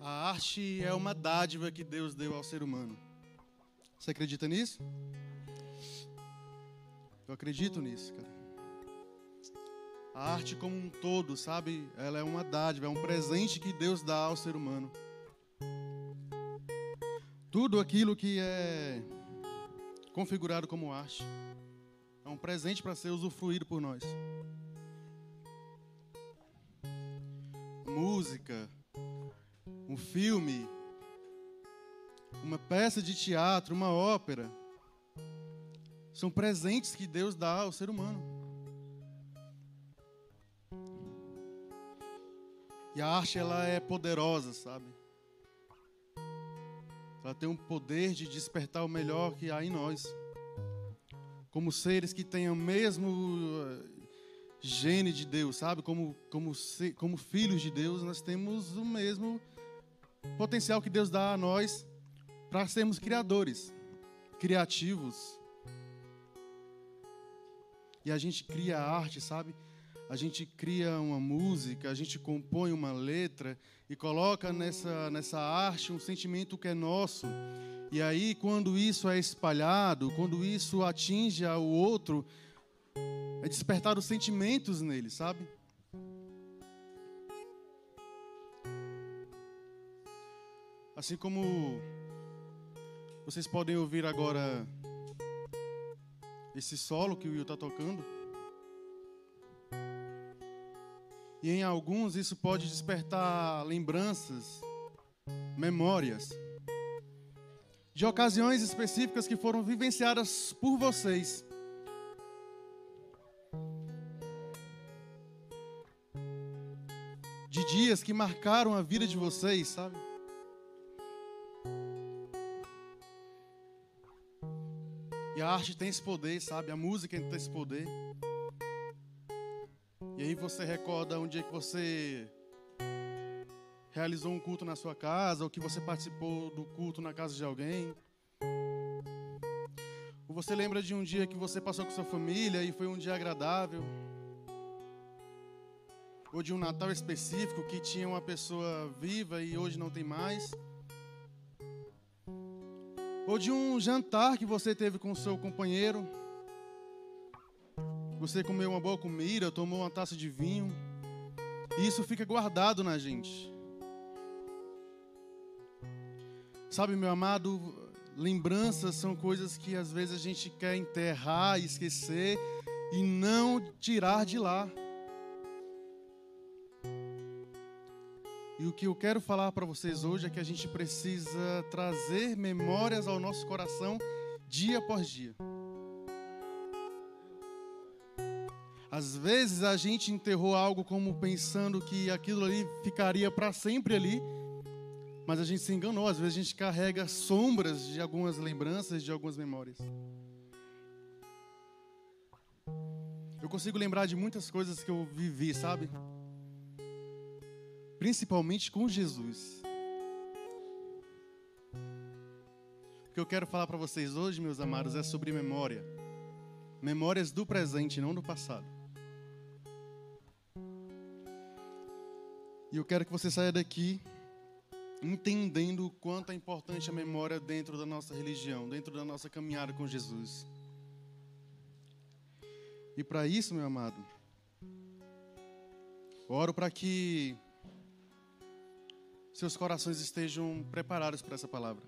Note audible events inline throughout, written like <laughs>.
A arte é uma dádiva que Deus deu ao ser humano. Você acredita nisso? Eu acredito nisso, cara. A arte como um todo, sabe? Ela é uma dádiva, é um presente que Deus dá ao ser humano. Tudo aquilo que é configurado como arte é um presente para ser usufruído por nós. Música, um filme, uma peça de teatro, uma ópera, são presentes que Deus dá ao ser humano. E a arte ela é poderosa, sabe? Ela tem um poder de despertar o melhor que há em nós. Como seres que tenham o mesmo eh, gene de Deus, sabe? Como, como, como filhos de Deus, nós temos o mesmo potencial que Deus dá a nós para sermos criadores, criativos. E a gente cria arte, sabe? A gente cria uma música, a gente compõe uma letra e coloca nessa, nessa arte um sentimento que é nosso. E aí, quando isso é espalhado, quando isso atinge o outro, é despertar os sentimentos nele, sabe? Assim como vocês podem ouvir agora esse solo que o Will está tocando. E em alguns isso pode despertar lembranças, memórias de ocasiões específicas que foram vivenciadas por vocês. De dias que marcaram a vida de vocês, sabe? A arte tem esse poder, sabe? A música tem esse poder. E aí você recorda um dia que você realizou um culto na sua casa, ou que você participou do culto na casa de alguém. Ou você lembra de um dia que você passou com sua família e foi um dia agradável. Ou de um Natal específico que tinha uma pessoa viva e hoje não tem mais. Ou de um jantar que você teve com o seu companheiro. Você comeu uma boa comida, tomou uma taça de vinho. E isso fica guardado na gente. Sabe, meu amado, lembranças são coisas que às vezes a gente quer enterrar, esquecer e não tirar de lá. E o que eu quero falar para vocês hoje é que a gente precisa trazer memórias ao nosso coração dia após dia. Às vezes a gente enterrou algo como pensando que aquilo ali ficaria para sempre ali, mas a gente se enganou. Às vezes a gente carrega sombras de algumas lembranças, de algumas memórias. Eu consigo lembrar de muitas coisas que eu vivi, sabe? Principalmente com Jesus. O que eu quero falar para vocês hoje, meus amados, é sobre memória. Memórias do presente, não do passado. E eu quero que você saia daqui entendendo o quanto é importante a memória dentro da nossa religião, dentro da nossa caminhada com Jesus. E para isso, meu amado, oro para que seus corações estejam preparados para essa palavra.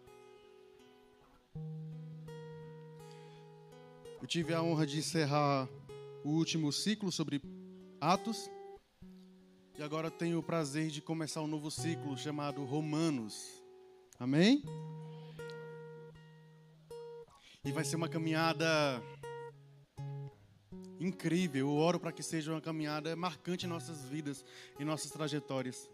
Eu tive a honra de encerrar o último ciclo sobre Atos. E agora tenho o prazer de começar um novo ciclo chamado Romanos. Amém? E vai ser uma caminhada incrível. Eu oro para que seja uma caminhada marcante em nossas vidas, em nossas trajetórias.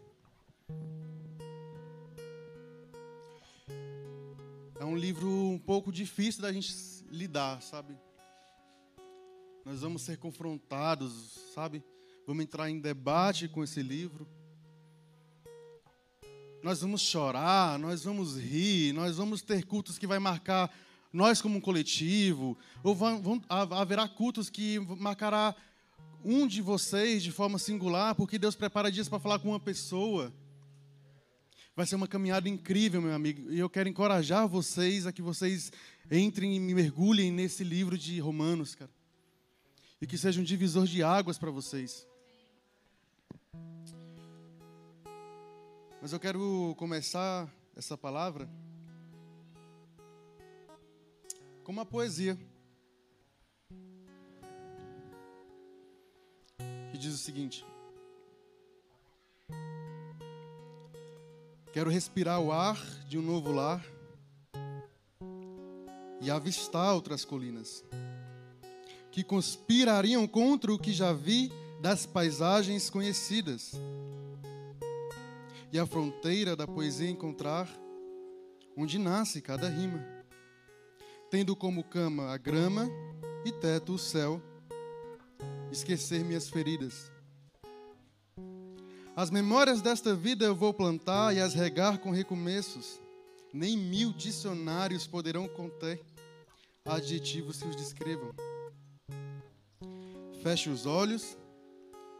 É um livro um pouco difícil da gente lidar, sabe? Nós vamos ser confrontados, sabe? Vamos entrar em debate com esse livro. Nós vamos chorar, nós vamos rir, nós vamos ter cultos que vai marcar nós como um coletivo, ou vão, vão, haverá cultos que marcará um de vocês de forma singular, porque Deus prepara dias para falar com uma pessoa. Vai ser uma caminhada incrível, meu amigo. E eu quero encorajar vocês a que vocês entrem e mergulhem nesse livro de Romanos, cara. E que seja um divisor de águas para vocês. Mas eu quero começar essa palavra com uma poesia. Que diz o seguinte: Quero respirar o ar de um novo lar e avistar outras colinas que conspirariam contra o que já vi das paisagens conhecidas. E a fronteira da poesia encontrar onde nasce cada rima, tendo como cama a grama e teto o céu, esquecer minhas feridas as memórias desta vida eu vou plantar e as regar com recomeços. Nem mil dicionários poderão conter adjetivos que os descrevam. Feche os olhos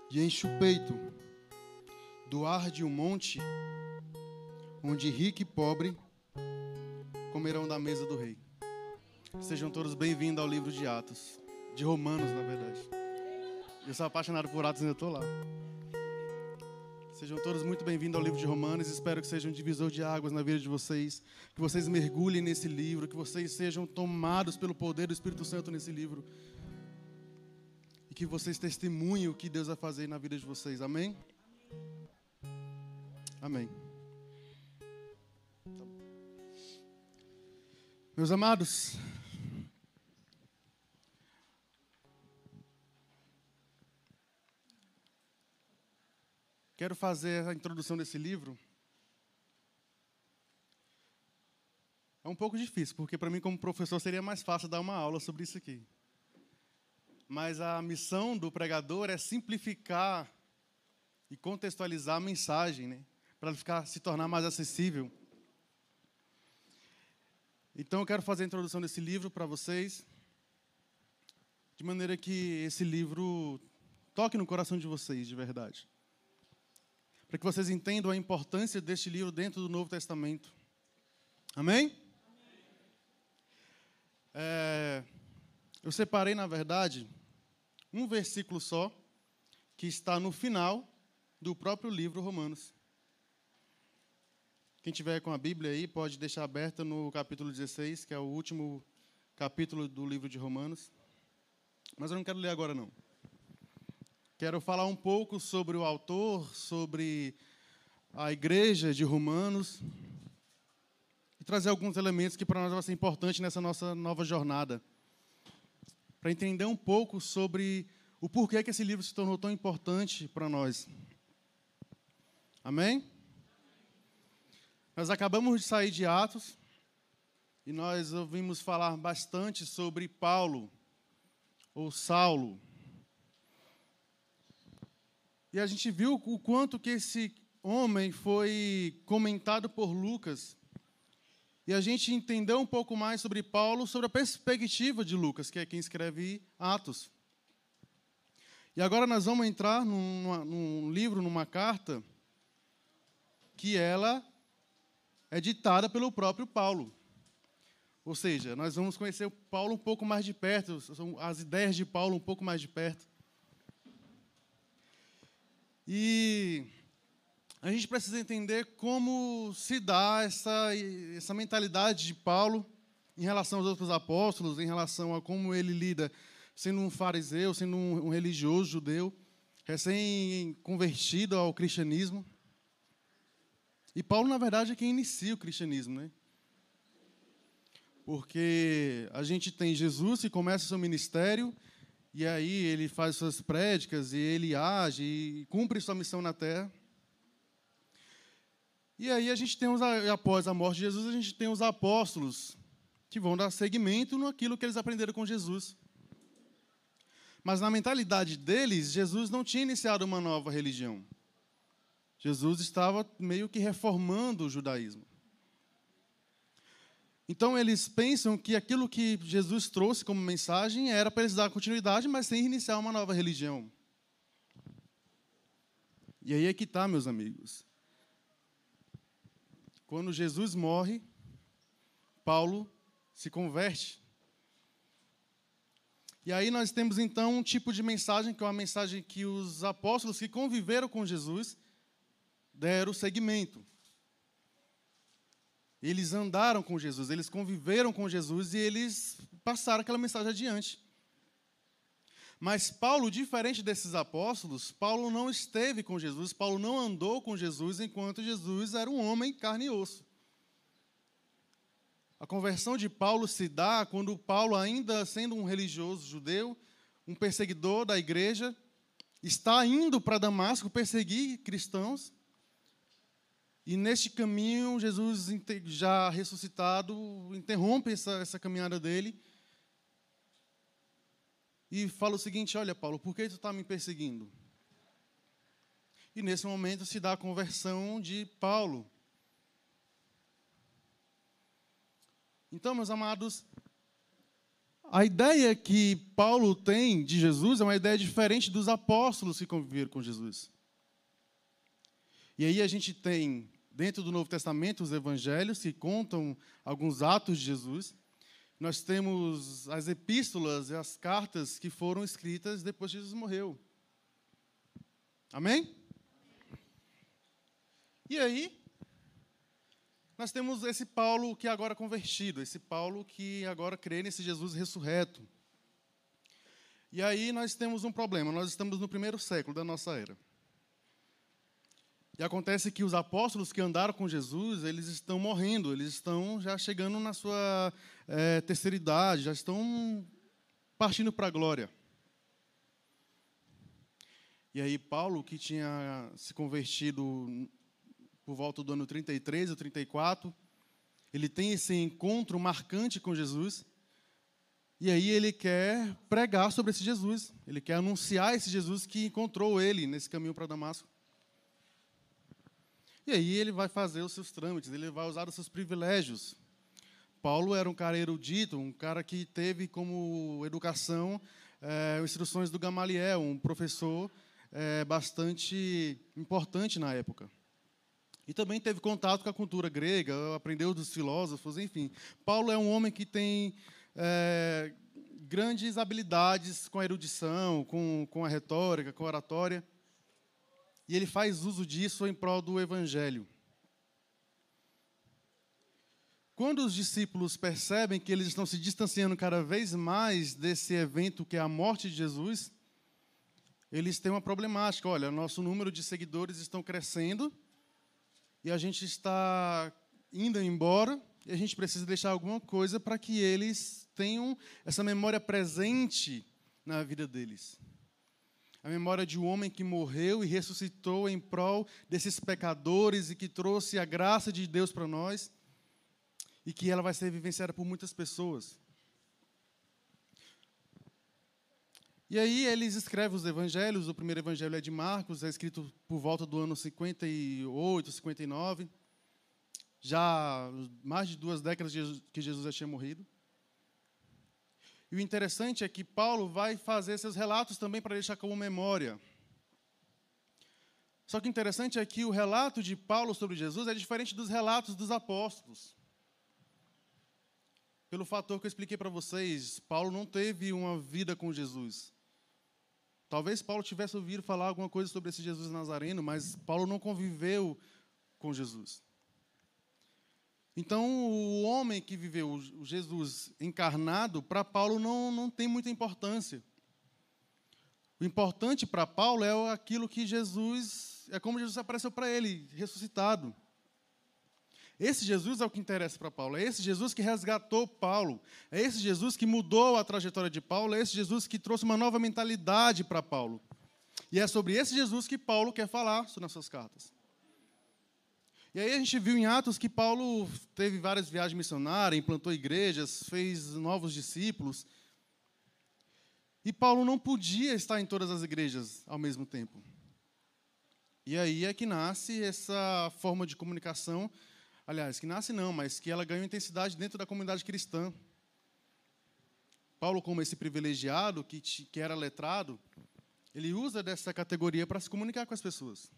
e enche o peito do ar de um monte, onde rico e pobre comerão da mesa do rei. Sejam todos bem-vindos ao livro de Atos, de Romanos, na verdade. Eu sou apaixonado por Atos e ainda estou lá. Sejam todos muito bem-vindos ao livro de Romanos. Espero que seja um divisor de águas na vida de vocês. Que vocês mergulhem nesse livro. Que vocês sejam tomados pelo poder do Espírito Santo nesse livro. E que vocês testemunhem o que Deus vai fazer na vida de vocês. Amém? Amém. Meus amados, Quero fazer a introdução desse livro. É um pouco difícil, porque para mim, como professor, seria mais fácil dar uma aula sobre isso aqui. Mas a missão do pregador é simplificar e contextualizar a mensagem, né? para ficar se tornar mais acessível. Então eu quero fazer a introdução desse livro para vocês, de maneira que esse livro toque no coração de vocês, de verdade para que vocês entendam a importância deste livro dentro do Novo Testamento. Amém? É, eu separei, na verdade, um versículo só, que está no final do próprio livro Romanos. Quem tiver com a Bíblia aí, pode deixar aberta no capítulo 16, que é o último capítulo do livro de Romanos. Mas eu não quero ler agora, não. Quero falar um pouco sobre o autor, sobre a igreja de Romanos e trazer alguns elementos que para nós vai ser importante nessa nossa nova jornada. Para entender um pouco sobre o porquê que esse livro se tornou tão importante para nós. Amém? Nós acabamos de sair de Atos e nós ouvimos falar bastante sobre Paulo ou Saulo. E a gente viu o quanto que esse homem foi comentado por Lucas. E a gente entendeu um pouco mais sobre Paulo, sobre a perspectiva de Lucas, que é quem escreve Atos. E agora nós vamos entrar num, num livro, numa carta, que ela é ditada pelo próprio Paulo. Ou seja, nós vamos conhecer Paulo um pouco mais de perto, as ideias de Paulo um pouco mais de perto. E a gente precisa entender como se dá essa, essa mentalidade de Paulo em relação aos outros apóstolos, em relação a como ele lida sendo um fariseu, sendo um, religioso judeu, recém-convertido ao cristianismo. E Paulo, na verdade, é quem inicia o cristianismo, né? Porque a gente tem Jesus que começa seu ministério e aí ele faz suas prédicas e ele age e cumpre sua missão na terra. E aí a gente tem os, após a morte de Jesus, a gente tem os apóstolos que vão dar seguimento naquilo que eles aprenderam com Jesus. Mas na mentalidade deles, Jesus não tinha iniciado uma nova religião. Jesus estava meio que reformando o judaísmo. Então eles pensam que aquilo que Jesus trouxe como mensagem era para eles dar continuidade, mas sem iniciar uma nova religião. E aí é que está, meus amigos. quando Jesus morre, Paulo se converte. E aí nós temos então um tipo de mensagem que é uma mensagem que os apóstolos que conviveram com Jesus deram seguimento. Eles andaram com Jesus, eles conviveram com Jesus e eles passaram aquela mensagem adiante. Mas Paulo, diferente desses apóstolos, Paulo não esteve com Jesus, Paulo não andou com Jesus enquanto Jesus era um homem carne e osso. A conversão de Paulo se dá quando Paulo, ainda sendo um religioso judeu, um perseguidor da igreja, está indo para Damasco perseguir cristãos. E neste caminho, Jesus, já ressuscitado, interrompe essa, essa caminhada dele e fala o seguinte: Olha, Paulo, por que tu está me perseguindo? E nesse momento se dá a conversão de Paulo. Então, meus amados, a ideia que Paulo tem de Jesus é uma ideia diferente dos apóstolos que conviveram com Jesus. E aí a gente tem, dentro do Novo Testamento, os evangelhos que contam alguns atos de Jesus nós temos as epístolas e as cartas que foram escritas depois que Jesus morreu. Amém? E aí, nós temos esse Paulo que é agora convertido, esse Paulo que agora crê nesse Jesus ressurreto. E aí nós temos um problema, nós estamos no primeiro século da nossa era. E acontece que os apóstolos que andaram com Jesus, eles estão morrendo, eles estão já chegando na sua é, terceira idade, já estão partindo para a glória. E aí Paulo, que tinha se convertido por volta do ano 33 ou 34, ele tem esse encontro marcante com Jesus. E aí ele quer pregar sobre esse Jesus, ele quer anunciar esse Jesus que encontrou ele nesse caminho para Damasco. E aí ele vai fazer os seus trâmites, ele vai usar os seus privilégios. Paulo era um cara erudito, um cara que teve como educação é, instruções do Gamaliel, um professor é, bastante importante na época. E também teve contato com a cultura grega, aprendeu dos filósofos, enfim. Paulo é um homem que tem é, grandes habilidades com a erudição, com, com a retórica, com a oratória. E ele faz uso disso em prol do evangelho. Quando os discípulos percebem que eles estão se distanciando cada vez mais desse evento que é a morte de Jesus, eles têm uma problemática. Olha, nosso número de seguidores estão crescendo e a gente está indo embora e a gente precisa deixar alguma coisa para que eles tenham essa memória presente na vida deles a memória de um homem que morreu e ressuscitou em prol desses pecadores e que trouxe a graça de Deus para nós e que ela vai ser vivenciada por muitas pessoas. E aí eles escrevem os evangelhos, o primeiro evangelho é de Marcos, é escrito por volta do ano 58, 59, já mais de duas décadas que Jesus já tinha morrido. E o interessante é que Paulo vai fazer seus relatos também para deixar como memória. Só que o interessante é que o relato de Paulo sobre Jesus é diferente dos relatos dos apóstolos. Pelo fator que eu expliquei para vocês, Paulo não teve uma vida com Jesus. Talvez Paulo tivesse ouvido falar alguma coisa sobre esse Jesus Nazareno, mas Paulo não conviveu com Jesus. Então, o homem que viveu o Jesus encarnado, para Paulo não, não tem muita importância. O importante para Paulo é aquilo que Jesus, é como Jesus apareceu para ele, ressuscitado. Esse Jesus é o que interessa para Paulo. É esse Jesus que resgatou Paulo. É esse Jesus que mudou a trajetória de Paulo. É esse Jesus que trouxe uma nova mentalidade para Paulo. E é sobre esse Jesus que Paulo quer falar nas suas cartas. E aí a gente viu em Atos que Paulo teve várias viagens missionárias, implantou igrejas, fez novos discípulos. E Paulo não podia estar em todas as igrejas ao mesmo tempo. E aí é que nasce essa forma de comunicação, aliás, que nasce não, mas que ela ganha intensidade dentro da comunidade cristã. Paulo, como esse privilegiado que, que era letrado, ele usa dessa categoria para se comunicar com as pessoas.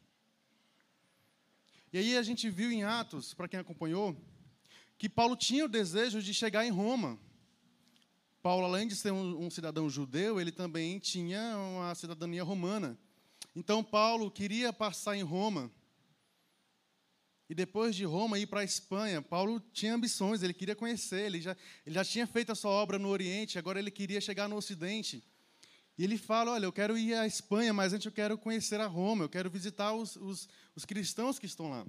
E aí a gente viu em Atos, para quem acompanhou, que Paulo tinha o desejo de chegar em Roma. Paulo, além de ser um, um cidadão judeu, ele também tinha uma cidadania romana. Então, Paulo queria passar em Roma. E depois de Roma ir para a Espanha, Paulo tinha ambições, ele queria conhecer, ele já, ele já tinha feito a sua obra no Oriente, agora ele queria chegar no Ocidente. E ele fala: Olha, eu quero ir à Espanha, mas antes eu quero conhecer a Roma, eu quero visitar os, os, os cristãos que estão lá.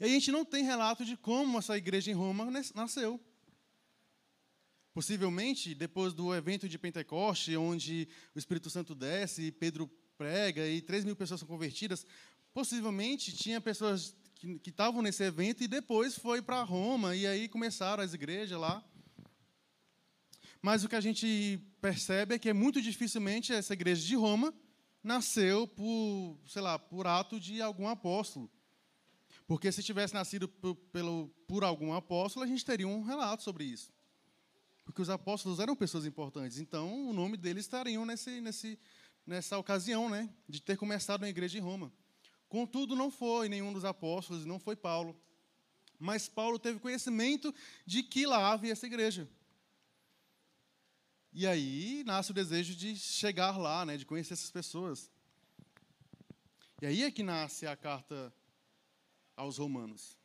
E a gente não tem relato de como essa igreja em Roma nasceu. Possivelmente, depois do evento de Pentecoste, onde o Espírito Santo desce e Pedro prega e 3 mil pessoas são convertidas, possivelmente tinha pessoas que, estavam nesse evento e depois foi para Roma e aí começaram as igrejas lá. Mas o que a gente percebe é que muito dificilmente essa igreja de Roma nasceu por, sei lá, por ato de algum apóstolo. Porque se tivesse nascido por, pelo, por algum apóstolo, a gente teria um relato sobre isso. Porque os apóstolos eram pessoas importantes, então o nome deles estariam nesse, nesse, nessa ocasião, né, de ter começado uma igreja em Roma. Contudo, não foi nenhum dos apóstolos, não foi Paulo. Mas Paulo teve conhecimento de que lá havia essa igreja. E aí nasce o desejo de chegar lá, né, de conhecer essas pessoas. E aí é que nasce a carta aos Romanos.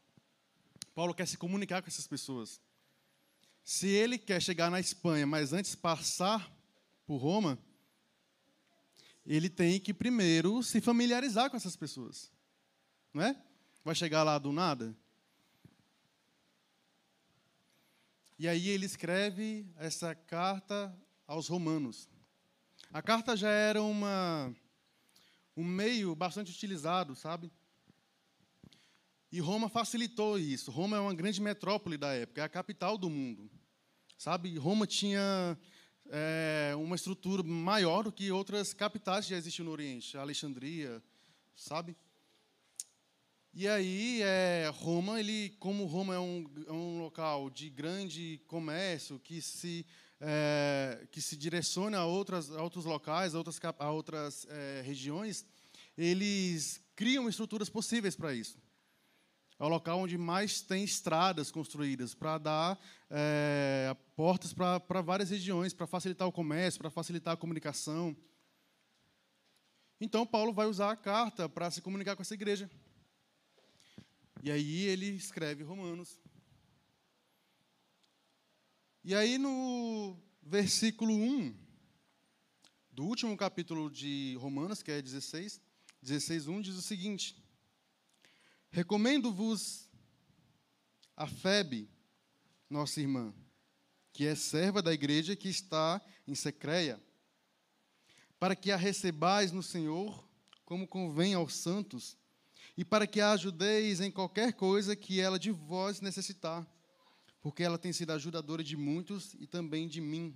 Paulo quer se comunicar com essas pessoas. Se ele quer chegar na Espanha, mas antes passar por Roma, ele tem que primeiro se familiarizar com essas pessoas. Não é? Vai chegar lá do nada? E aí ele escreve essa carta aos romanos. A carta já era uma, um meio bastante utilizado, sabe? E Roma facilitou isso. Roma é uma grande metrópole da época, é a capital do mundo. Sabe? Roma tinha é, uma estrutura maior do que outras capitais que já existiam no Oriente, Alexandria, sabe? E aí, é, Roma, ele, como Roma é um, é um local de grande comércio, que se, é, que se direciona a, outras, a outros locais, a outras, a outras é, regiões, eles criam estruturas possíveis para isso. É o local onde mais tem estradas construídas para dar é, portas para várias regiões, para facilitar o comércio, para facilitar a comunicação. Então, Paulo vai usar a carta para se comunicar com essa igreja. E aí ele escreve Romanos. E aí no versículo 1 do último capítulo de Romanos, que é 16, 16, 1, diz o seguinte: Recomendo-vos a Febe, nossa irmã, que é serva da igreja que está em Secreia, para que a recebais no Senhor, como convém aos santos, e para que a ajudeis em qualquer coisa que ela de vós necessitar, porque ela tem sido ajudadora de muitos e também de mim.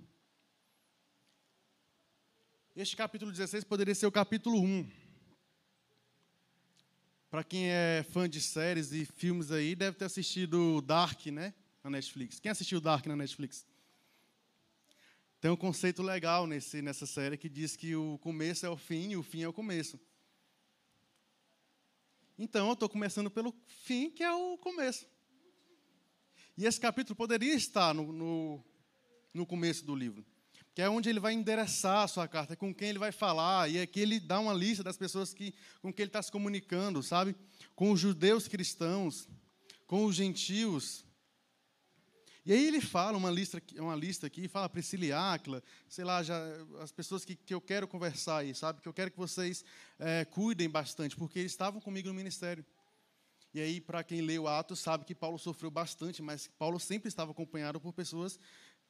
Este capítulo 16 poderia ser o capítulo 1. Para quem é fã de séries e filmes aí, deve ter assistido Dark, né? Na Netflix. Quem assistiu Dark na Netflix? Tem um conceito legal nesse, nessa série que diz que o começo é o fim e o fim é o começo. Então, eu estou começando pelo fim, que é o começo. E esse capítulo poderia estar no, no, no começo do livro, que é onde ele vai endereçar a sua carta, com quem ele vai falar, e aqui ele dá uma lista das pessoas que, com quem ele está se comunicando, sabe? Com os judeus cristãos, com os gentios, e aí ele fala uma lista, uma lista aqui, fala Priscila e Áquila, sei lá, já, as pessoas que, que eu quero conversar aí, sabe? Que eu quero que vocês é, cuidem bastante, porque eles estavam comigo no ministério. E aí, para quem leu Atos, sabe que Paulo sofreu bastante, mas Paulo sempre estava acompanhado por pessoas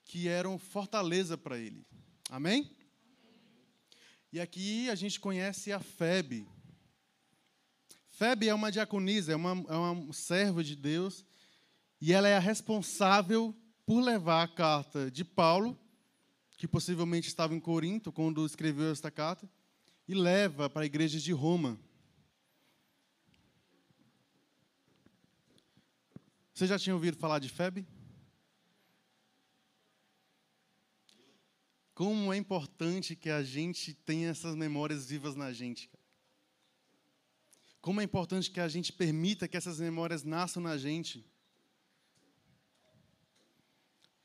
que eram fortaleza para ele. Amém? E aqui a gente conhece a Febe. Febe é uma diaconisa, é uma, é uma serva de Deus e ela é a responsável por levar a carta de Paulo, que possivelmente estava em Corinto quando escreveu esta carta, e leva para a igreja de Roma. Você já tinha ouvido falar de Febe? Como é importante que a gente tenha essas memórias vivas na gente. como é importante que a gente permita que essas memórias nasçam na gente.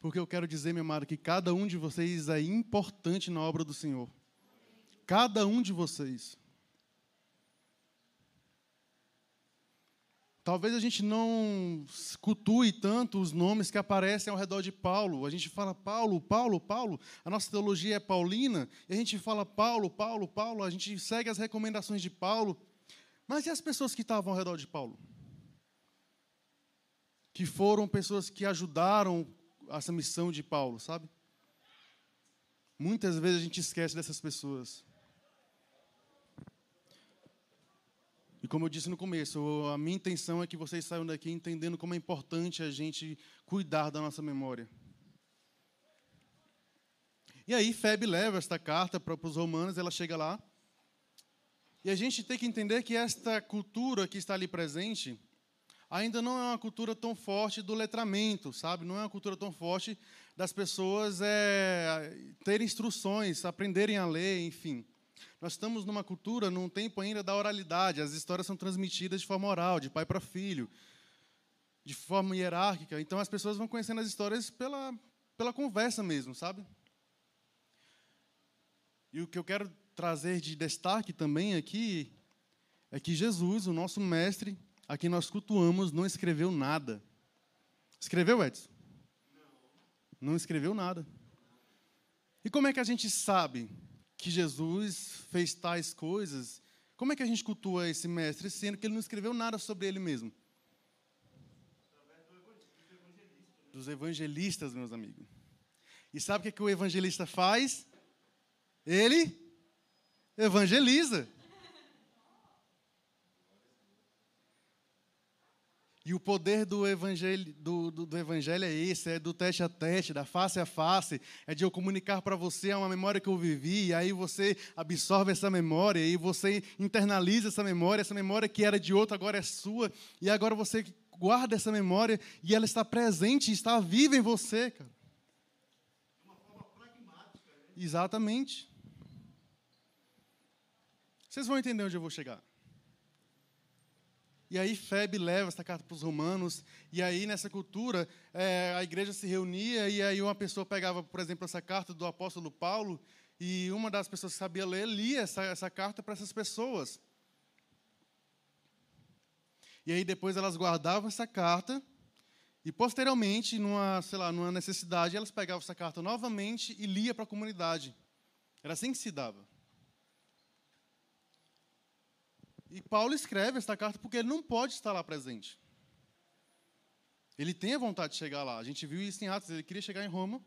Porque eu quero dizer, meu amado, que cada um de vocês é importante na obra do Senhor. Cada um de vocês. Talvez a gente não cultue tanto os nomes que aparecem ao redor de Paulo. A gente fala Paulo, Paulo, Paulo. A nossa teologia é paulina. E a gente fala Paulo, Paulo, Paulo. A gente segue as recomendações de Paulo. Mas e as pessoas que estavam ao redor de Paulo? Que foram pessoas que ajudaram essa missão de Paulo, sabe? Muitas vezes a gente esquece dessas pessoas. E como eu disse no começo, a minha intenção é que vocês saiam daqui entendendo como é importante a gente cuidar da nossa memória. E aí Feb leva esta carta para os romanos, ela chega lá. E a gente tem que entender que esta cultura que está ali presente ainda não é uma cultura tão forte do letramento, sabe? Não é uma cultura tão forte das pessoas é, terem instruções, aprenderem a ler, enfim. Nós estamos numa cultura, num tempo ainda da oralidade. As histórias são transmitidas de forma oral, de pai para filho, de forma hierárquica. Então as pessoas vão conhecendo as histórias pela, pela conversa mesmo, sabe? E o que eu quero trazer de destaque também aqui é que Jesus, o nosso mestre, a quem nós cultuamos, não escreveu nada. Escreveu, Edson? Não escreveu nada. E como é que a gente sabe que Jesus fez tais coisas? Como é que a gente cultua esse mestre, sendo que ele não escreveu nada sobre ele mesmo? Dos evangelistas, meus amigos. E sabe o que, que o evangelista faz? Ele evangeliza. E o poder do evangelho, do, do, do, evangelho é esse, é do teste a teste, da face a face, é de eu comunicar para você uma memória que eu vivi, e aí você absorve essa memória, e você internaliza essa memória, essa memória que era de outro agora é sua, e agora você guarda essa memória e ela está presente, está viva em você, cara. De uma forma pragmática. Né? Exatamente. Vocês vão entender onde eu vou chegar. E aí Feb leva essa carta para os romanos, e aí nessa cultura é, a igreja se reunia, e aí uma pessoa pegava, por exemplo, essa carta do apóstolo Paulo, e uma das pessoas que sabia ler lia essa, essa carta para essas pessoas. E aí depois elas guardavam essa carta, e posteriormente, numa, sei lá, numa necessidade, elas pegavam essa carta novamente e lia para a comunidade. Era assim que se dava. E Paulo escreve esta carta porque ele não pode estar lá presente. Ele tem a vontade de chegar lá. A gente viu isso em Atos. Ele queria chegar em Roma,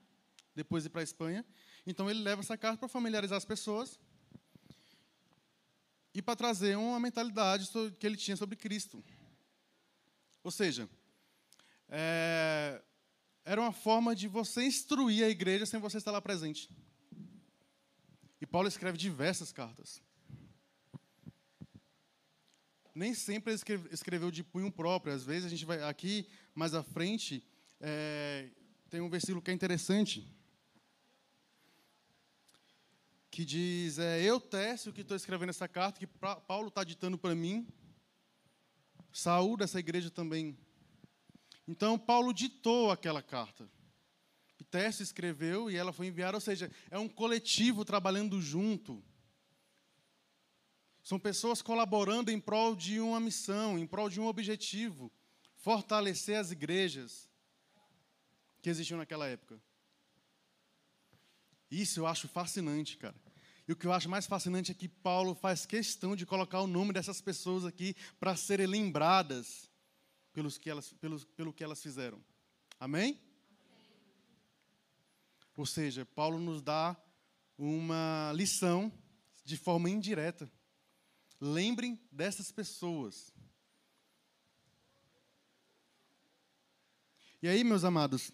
depois ir para a Espanha. Então ele leva essa carta para familiarizar as pessoas e para trazer uma mentalidade que ele tinha sobre Cristo. Ou seja, é, era uma forma de você instruir a igreja sem você estar lá presente. E Paulo escreve diversas cartas nem sempre ele escreveu de punho próprio. Às vezes a gente vai aqui mais à frente é, tem um versículo que é interessante que diz é, eu Técio que estou escrevendo essa carta que Paulo está ditando para mim. Saúl dessa igreja também. Então Paulo ditou aquela carta. E Técio escreveu e ela foi enviada, ou seja, é um coletivo trabalhando junto. São pessoas colaborando em prol de uma missão, em prol de um objetivo fortalecer as igrejas que existiam naquela época. Isso eu acho fascinante, cara. E o que eu acho mais fascinante é que Paulo faz questão de colocar o nome dessas pessoas aqui para serem lembradas pelos que elas, pelos, pelo que elas fizeram. Amém? Amém? Ou seja, Paulo nos dá uma lição de forma indireta. Lembrem dessas pessoas. E aí, meus amados,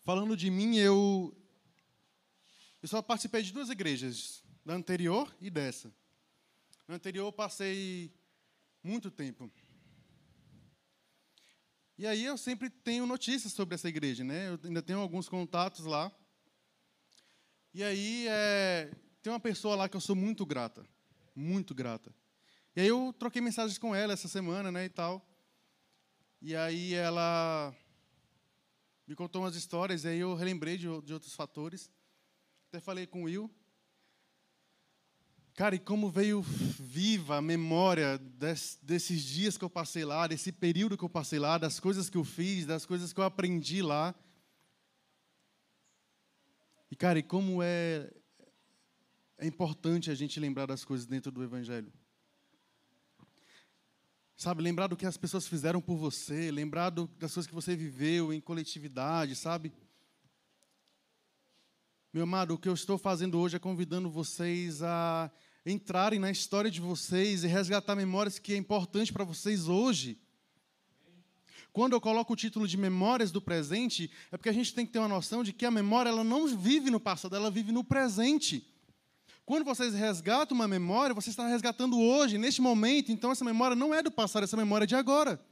falando de mim, eu, eu só participei de duas igrejas, da anterior e dessa. Na anterior eu passei muito tempo. E aí eu sempre tenho notícias sobre essa igreja, né? Eu ainda tenho alguns contatos lá. E aí é, tem uma pessoa lá que eu sou muito grata muito grata. E aí eu troquei mensagens com ela essa semana, né, e tal. E aí ela me contou umas histórias, e aí eu relembrei de, de outros fatores. Até falei com o Will. Cara, e como veio viva a memória des, desses dias que eu passei lá, desse período que eu passei lá, das coisas que eu fiz, das coisas que eu aprendi lá. E, cara, e como é, é importante a gente lembrar das coisas dentro do Evangelho. Sabe, lembrar do que as pessoas fizeram por você, lembrar do, das coisas que você viveu em coletividade, sabe? Meu amado, o que eu estou fazendo hoje é convidando vocês a entrarem na história de vocês e resgatar memórias que é importante para vocês hoje. Quando eu coloco o título de Memórias do Presente, é porque a gente tem que ter uma noção de que a memória ela não vive no passado, ela vive no presente. Quando vocês resgatam uma memória, você está resgatando hoje, neste momento, então essa memória não é do passado, essa memória é de agora.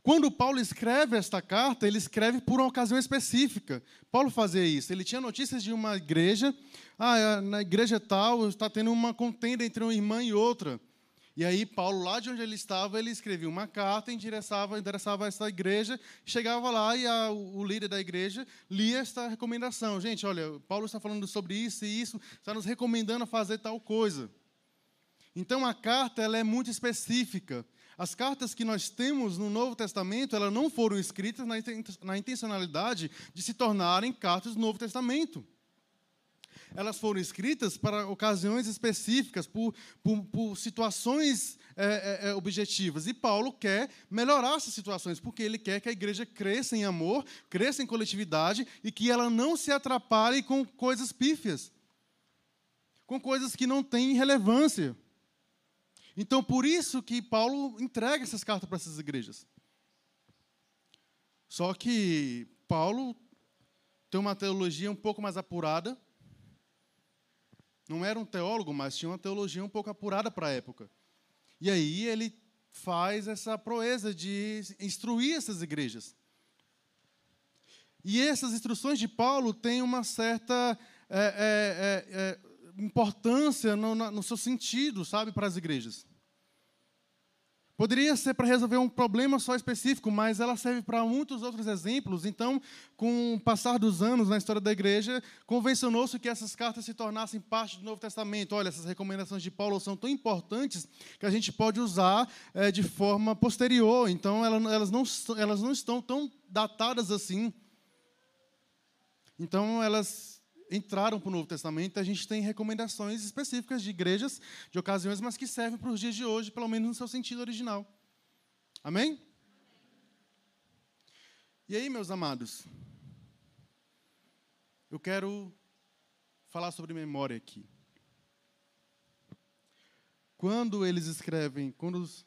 Quando Paulo escreve esta carta, ele escreve por uma ocasião específica. Paulo fazia isso. Ele tinha notícias de uma igreja. Ah, é, na igreja tal está tendo uma contenda entre uma irmã e outra. E aí Paulo, lá de onde ele estava, ele escrevia uma carta, endereçava, endereçava essa igreja, chegava lá e a, o líder da igreja lia esta recomendação. Gente, olha, Paulo está falando sobre isso e isso, está nos recomendando a fazer tal coisa. Então a carta ela é muito específica. As cartas que nós temos no Novo Testamento, elas não foram escritas na intencionalidade de se tornarem cartas do Novo Testamento. Elas foram escritas para ocasiões específicas, por, por, por situações é, é, é, objetivas. E Paulo quer melhorar essas situações, porque ele quer que a igreja cresça em amor, cresça em coletividade e que ela não se atrapalhe com coisas pífias, com coisas que não têm relevância. Então, por isso que Paulo entrega essas cartas para essas igrejas. Só que Paulo tem uma teologia um pouco mais apurada. Não era um teólogo, mas tinha uma teologia um pouco apurada para a época. E aí ele faz essa proeza de instruir essas igrejas. E essas instruções de Paulo têm uma certa é, é, é, importância no, no seu sentido, sabe, para as igrejas. Poderia ser para resolver um problema só específico, mas ela serve para muitos outros exemplos. Então, com o passar dos anos na história da igreja, convencionou-se que essas cartas se tornassem parte do Novo Testamento. Olha, essas recomendações de Paulo são tão importantes que a gente pode usar é, de forma posterior. Então, elas não, elas não estão tão datadas assim. Então, elas entraram para o Novo Testamento, a gente tem recomendações específicas de igrejas, de ocasiões, mas que servem para os dias de hoje, pelo menos no seu sentido original. Amém? E aí, meus amados, eu quero falar sobre memória aqui. Quando eles escrevem, quando os,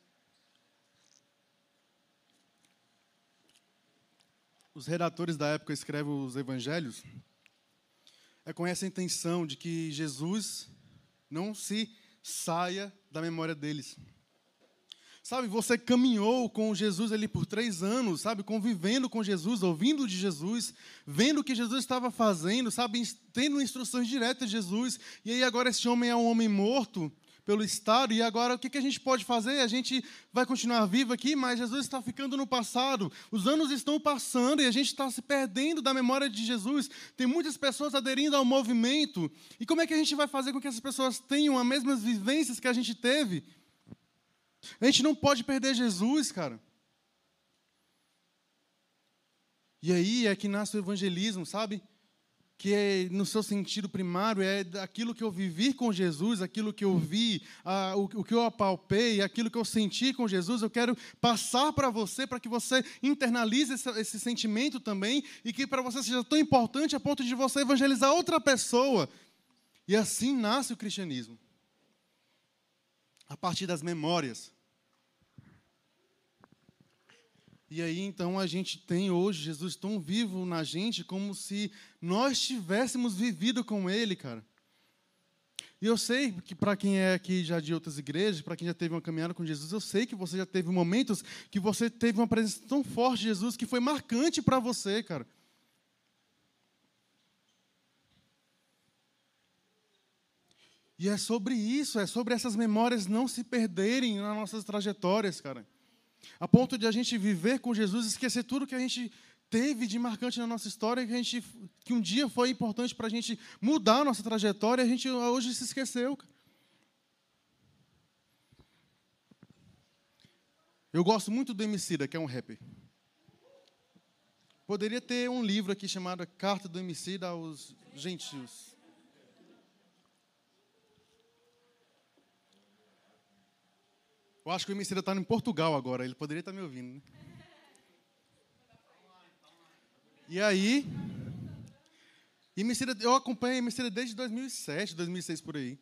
os redatores da época escrevem os evangelhos, é com essa intenção de que Jesus não se saia da memória deles. Sabe, você caminhou com Jesus ali por três anos, sabe, convivendo com Jesus, ouvindo de Jesus, vendo o que Jesus estava fazendo, sabe, tendo instruções diretas de Jesus, e aí agora esse homem é um homem morto, pelo Estado, e agora o que, que a gente pode fazer? A gente vai continuar vivo aqui, mas Jesus está ficando no passado, os anos estão passando e a gente está se perdendo da memória de Jesus. Tem muitas pessoas aderindo ao movimento, e como é que a gente vai fazer com que essas pessoas tenham as mesmas vivências que a gente teve? A gente não pode perder Jesus, cara. E aí é que nasce o evangelismo, sabe? Que é, no seu sentido primário é aquilo que eu vivi com Jesus, aquilo que eu vi, a, o, o, que eu apalpei, aquilo que eu senti com Jesus, eu quero passar para você, para que você internalize esse, esse sentimento também e que para você seja tão importante a ponto de você evangelizar outra pessoa. E assim nasce o cristianismo. A partir das memórias. E aí então a gente tem hoje Jesus tão vivo na gente como se nós tivéssemos vivido com Ele, cara. E eu sei que para quem é aqui já de outras igrejas, para quem já teve uma caminhada com Jesus, eu sei que você já teve momentos que você teve uma presença tão forte de Jesus que foi marcante para você, cara. E é sobre isso, é sobre essas memórias não se perderem nas nossas trajetórias, cara. A ponto de a gente viver com Jesus e esquecer tudo que a gente teve de marcante na nossa história, que, a gente, que um dia foi importante para a gente mudar a nossa trajetória, a gente hoje se esqueceu. Eu gosto muito do Emicida, que é um rapper. Poderia ter um livro aqui chamado Carta do Emicida aos Gentios. Eu acho que o Emicida está em Portugal agora, ele poderia estar tá me ouvindo. Né? E aí, Emicida, eu acompanho Emicida desde 2007, 2006 por aí.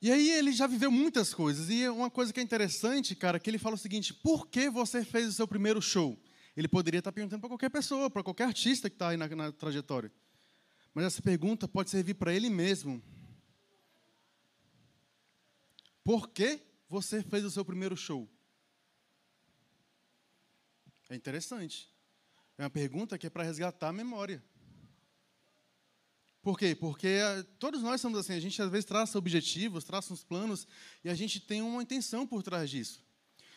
E aí ele já viveu muitas coisas. E uma coisa que é interessante, cara, que ele fala o seguinte: por que você fez o seu primeiro show? Ele poderia estar perguntando para qualquer pessoa, para qualquer artista que está aí na, na trajetória. Mas essa pergunta pode servir para ele mesmo. Por que você fez o seu primeiro show? É interessante. É uma pergunta que é para resgatar a memória. Por quê? Porque eh, todos nós somos assim, a gente às vezes traça objetivos, traça uns planos e a gente tem uma intenção por trás disso.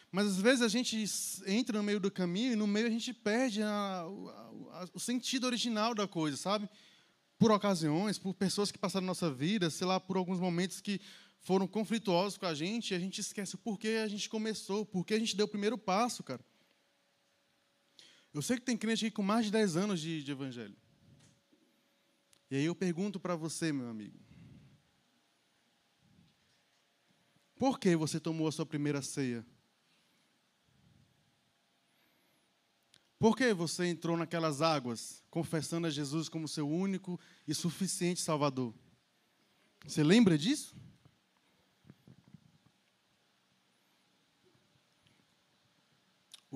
Mas às vezes a gente entra no meio do caminho e no meio a gente perde a, a, a, o sentido original da coisa, sabe? Por ocasiões, por pessoas que passaram na nossa vida, sei lá, por alguns momentos que foram conflituosos com a gente, e a gente esquece o porquê a gente começou, porquê a gente deu o primeiro passo, cara. Eu sei que tem crente aqui com mais de 10 anos de, de evangelho. E aí eu pergunto para você, meu amigo. Por que você tomou a sua primeira ceia? Por que você entrou naquelas águas, confessando a Jesus como seu único e suficiente Salvador? Você lembra disso?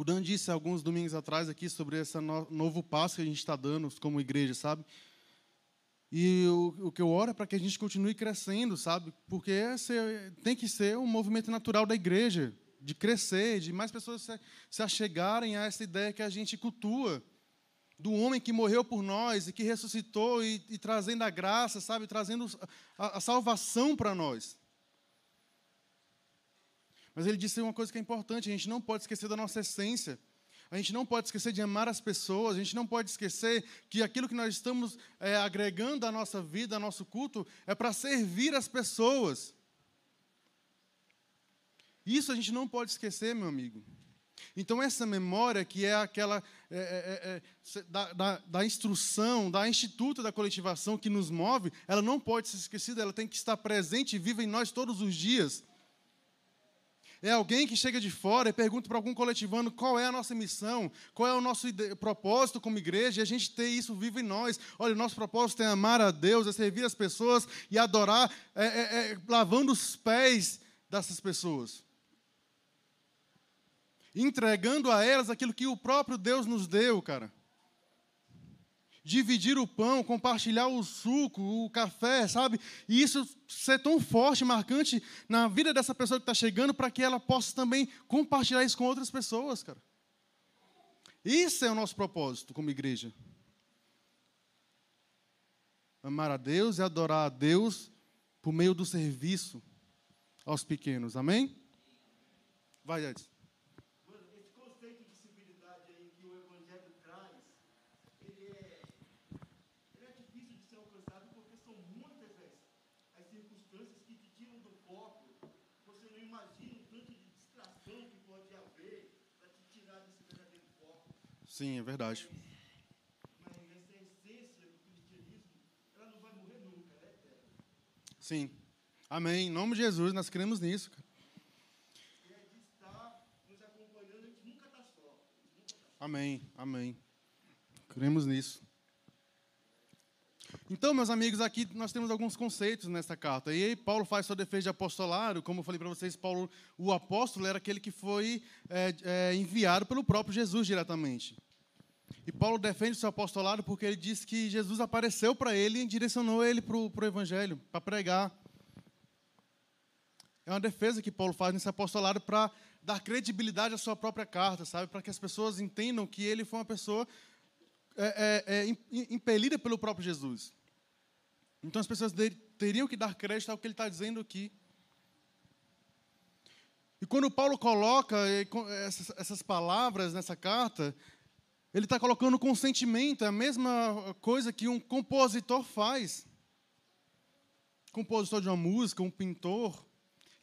O Dan disse alguns domingos atrás aqui sobre esse novo passo que a gente está dando como igreja, sabe? E o, o que eu oro é para que a gente continue crescendo, sabe? Porque esse tem que ser um movimento natural da igreja, de crescer, de mais pessoas se, se achegarem a essa ideia que a gente cultua do homem que morreu por nós e que ressuscitou e, e trazendo a graça, sabe? Trazendo a, a salvação para nós. Mas ele disse uma coisa que é importante: a gente não pode esquecer da nossa essência. A gente não pode esquecer de amar as pessoas, a gente não pode esquecer que aquilo que nós estamos é, agregando à nossa vida, ao nosso culto, é para servir as pessoas. Isso a gente não pode esquecer, meu amigo. Então, essa memória, que é aquela é, é, é, é da, da, da, instrução, da instituto da coletivação que nos move, ela não pode ser esquecida, ela tem que estar presente e viva em nós todos os dias. É alguém que chega de fora e pergunta para algum coletivano qual é a nossa missão, qual é o nosso propósito como igreja, e a gente ter isso vivo em nós. Olha, o nosso propósito é amar a Deus, é servir as pessoas e adorar, é, é, é, lavando os pés dessas pessoas. Entregando a elas aquilo que o próprio Deus nos deu, cara dividir o pão, compartilhar o suco, o café, sabe? E isso ser tão forte, marcante na vida dessa pessoa que está chegando, para que ela possa também compartilhar isso com outras pessoas, cara. Isso é o nosso propósito como igreja. Amar a Deus e adorar a Deus por meio do serviço aos pequenos. Amém? Vai, Edson. Sim, é verdade. Mas essa essência do cristianismo, ela não vai morrer nunca. Sim. Amém. Em nome de Jesus, nós cremos nisso. Cara. Amém, amém. Cremos nisso. Então, meus amigos, aqui nós temos alguns conceitos nessa carta. E aí, Paulo faz sua defesa de apostolado. Como eu falei para vocês, Paulo, o apóstolo, era aquele que foi é, é, enviado pelo próprio Jesus diretamente. E Paulo defende o seu apostolado porque ele diz que Jesus apareceu para ele e direcionou ele para o Evangelho, para pregar. É uma defesa que Paulo faz nesse apostolado para dar credibilidade à sua própria carta, sabe? Para que as pessoas entendam que ele foi uma pessoa é, é, é, impelida pelo próprio Jesus. Então as pessoas teriam que dar crédito ao que ele está dizendo aqui. E quando Paulo coloca eh, essas palavras nessa carta, ele está colocando com sentimento, é a mesma coisa que um compositor faz. Compositor de uma música, um pintor,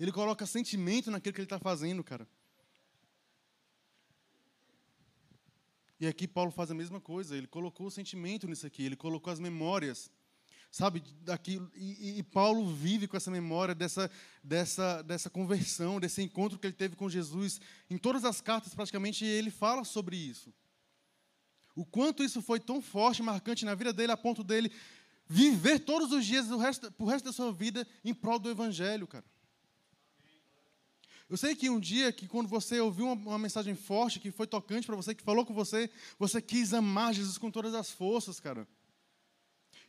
ele coloca sentimento naquilo que ele está fazendo, cara. E aqui Paulo faz a mesma coisa, ele colocou o sentimento nisso aqui, ele colocou as memórias sabe, daquilo, e, e, Paulo vive com essa memória dessa, dessa, dessa conversão, desse encontro que ele teve com Jesus. Em todas as cartas, praticamente, ele fala sobre isso. O quanto isso foi tão forte, marcante na vida dele, a ponto dele viver todos os dias, o resto, o resto da sua vida, em prol do Evangelho, cara. Eu sei que um dia, que quando você ouviu uma, uma mensagem forte, que foi tocante para você, que falou com você, você quis amar Jesus com todas as forças, cara.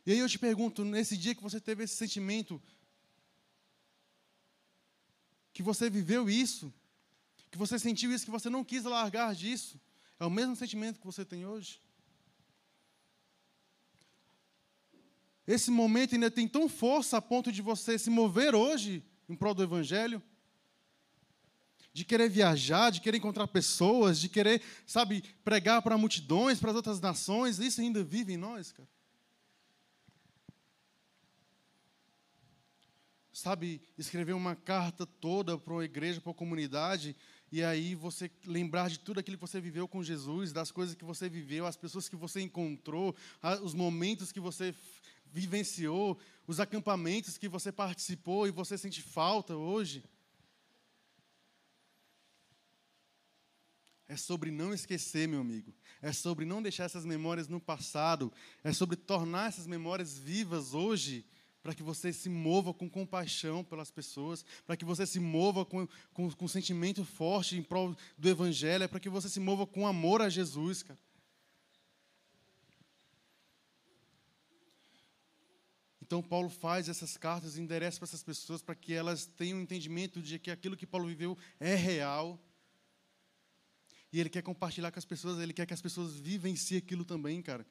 E aí eu te pergunto, nesse dia que você teve esse sentimento, que você viveu isso, que você sentiu isso, que você não quis largar disso, é o mesmo sentimento que você tem hoje? Esse momento ainda tem tão força a ponto de você se mover hoje em prol do Evangelho? De querer viajar, de querer encontrar pessoas, de querer, sabe, pregar para multidões, para as outras nações, isso ainda vive em nós, cara? Sabe, escrever uma carta toda para uma igreja, para uma comunidade, e aí você lembrar de tudo aquilo que você viveu com Jesus, das coisas que você viveu, as pessoas que você encontrou, os momentos que você vivenciou, os acampamentos que você participou e você sente falta hoje. É sobre não esquecer, meu amigo. É sobre não deixar essas memórias no passado. É sobre tornar essas memórias vivas hoje para que você se mova com compaixão pelas pessoas, para que você se mova com, com, com um sentimento forte em prol do Evangelho, é para que você se mova com amor a Jesus, cara. Então, Paulo faz essas cartas e endereça para essas pessoas para que elas tenham um entendimento de que aquilo que Paulo viveu é real. E ele quer compartilhar com as pessoas, ele quer que as pessoas vivenciem aquilo também, cara.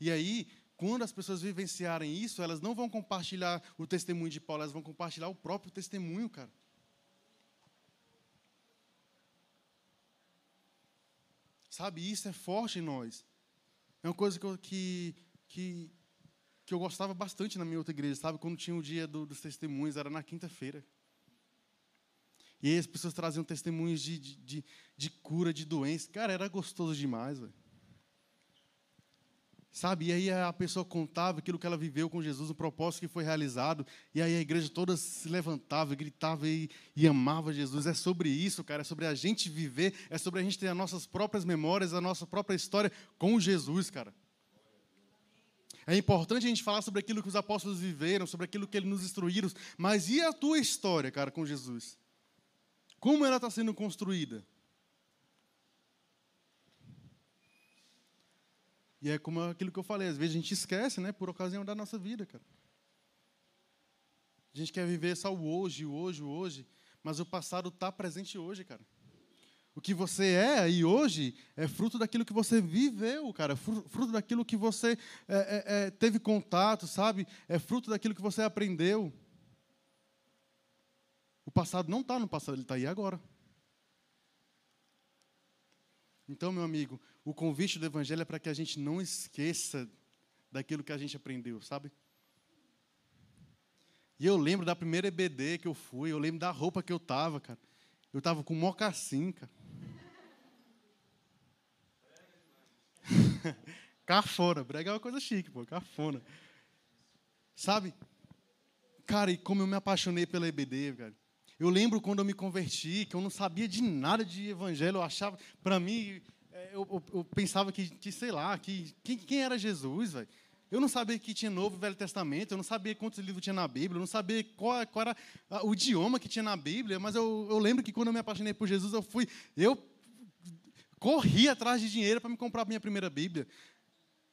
E aí, quando as pessoas vivenciarem isso, elas não vão compartilhar o testemunho de Paulo, elas vão compartilhar o próprio testemunho, cara. Sabe, isso é forte em nós. É uma coisa que eu, que, que, que eu gostava bastante na minha outra igreja, sabe? Quando tinha o dia do, dos testemunhos, era na quinta-feira. E aí as pessoas traziam testemunhos de, de, de, de cura de doença. Cara, era gostoso demais, velho. Sabe? E aí a pessoa contava aquilo que ela viveu com Jesus, o propósito que foi realizado, e aí a igreja toda se levantava, gritava e, e, amava Jesus. É sobre isso, cara, é sobre a gente viver, é sobre a gente ter as nossas próprias memórias, a nossa própria história com Jesus, cara. É importante a gente falar sobre aquilo que os apóstolos viveram, sobre aquilo que eles nos instruíram, mas e a tua história, cara, com Jesus? Como ela está sendo construída? E é como aquilo que eu falei, às vezes a gente esquece, né, por ocasião da nossa vida, cara. A gente quer viver só o hoje, o hoje, o hoje, mas o passado está presente hoje, cara. O que você é aí hoje é fruto daquilo que você viveu, cara. Fruto daquilo que você é, é, é, teve contato, sabe? É fruto daquilo que você aprendeu. O passado não está no passado, ele está aí agora. Então, meu amigo, o convite do Evangelho é para que a gente não esqueça daquilo que a gente aprendeu, sabe? E eu lembro da primeira EBD que eu fui, eu lembro da roupa que eu tava, cara. Eu tava com mocassim, cara. <laughs> cafona, brega é uma coisa chique, pô, cafona. Sabe? Cara, e como eu me apaixonei pela EBD, cara. Eu lembro quando eu me converti, que eu não sabia de nada de evangelho, eu achava, para mim, eu, eu, eu, pensava que, que, sei lá, que quem, quem era Jesus, velho? Eu não sabia que tinha Novo e Velho Testamento, eu não sabia quantos livros tinha na Bíblia, eu não sabia qual, qual era o idioma que tinha na Bíblia, mas eu, eu lembro que quando eu me apaixonei por Jesus, eu fui, eu corri atrás de dinheiro para me comprar a minha primeira Bíblia.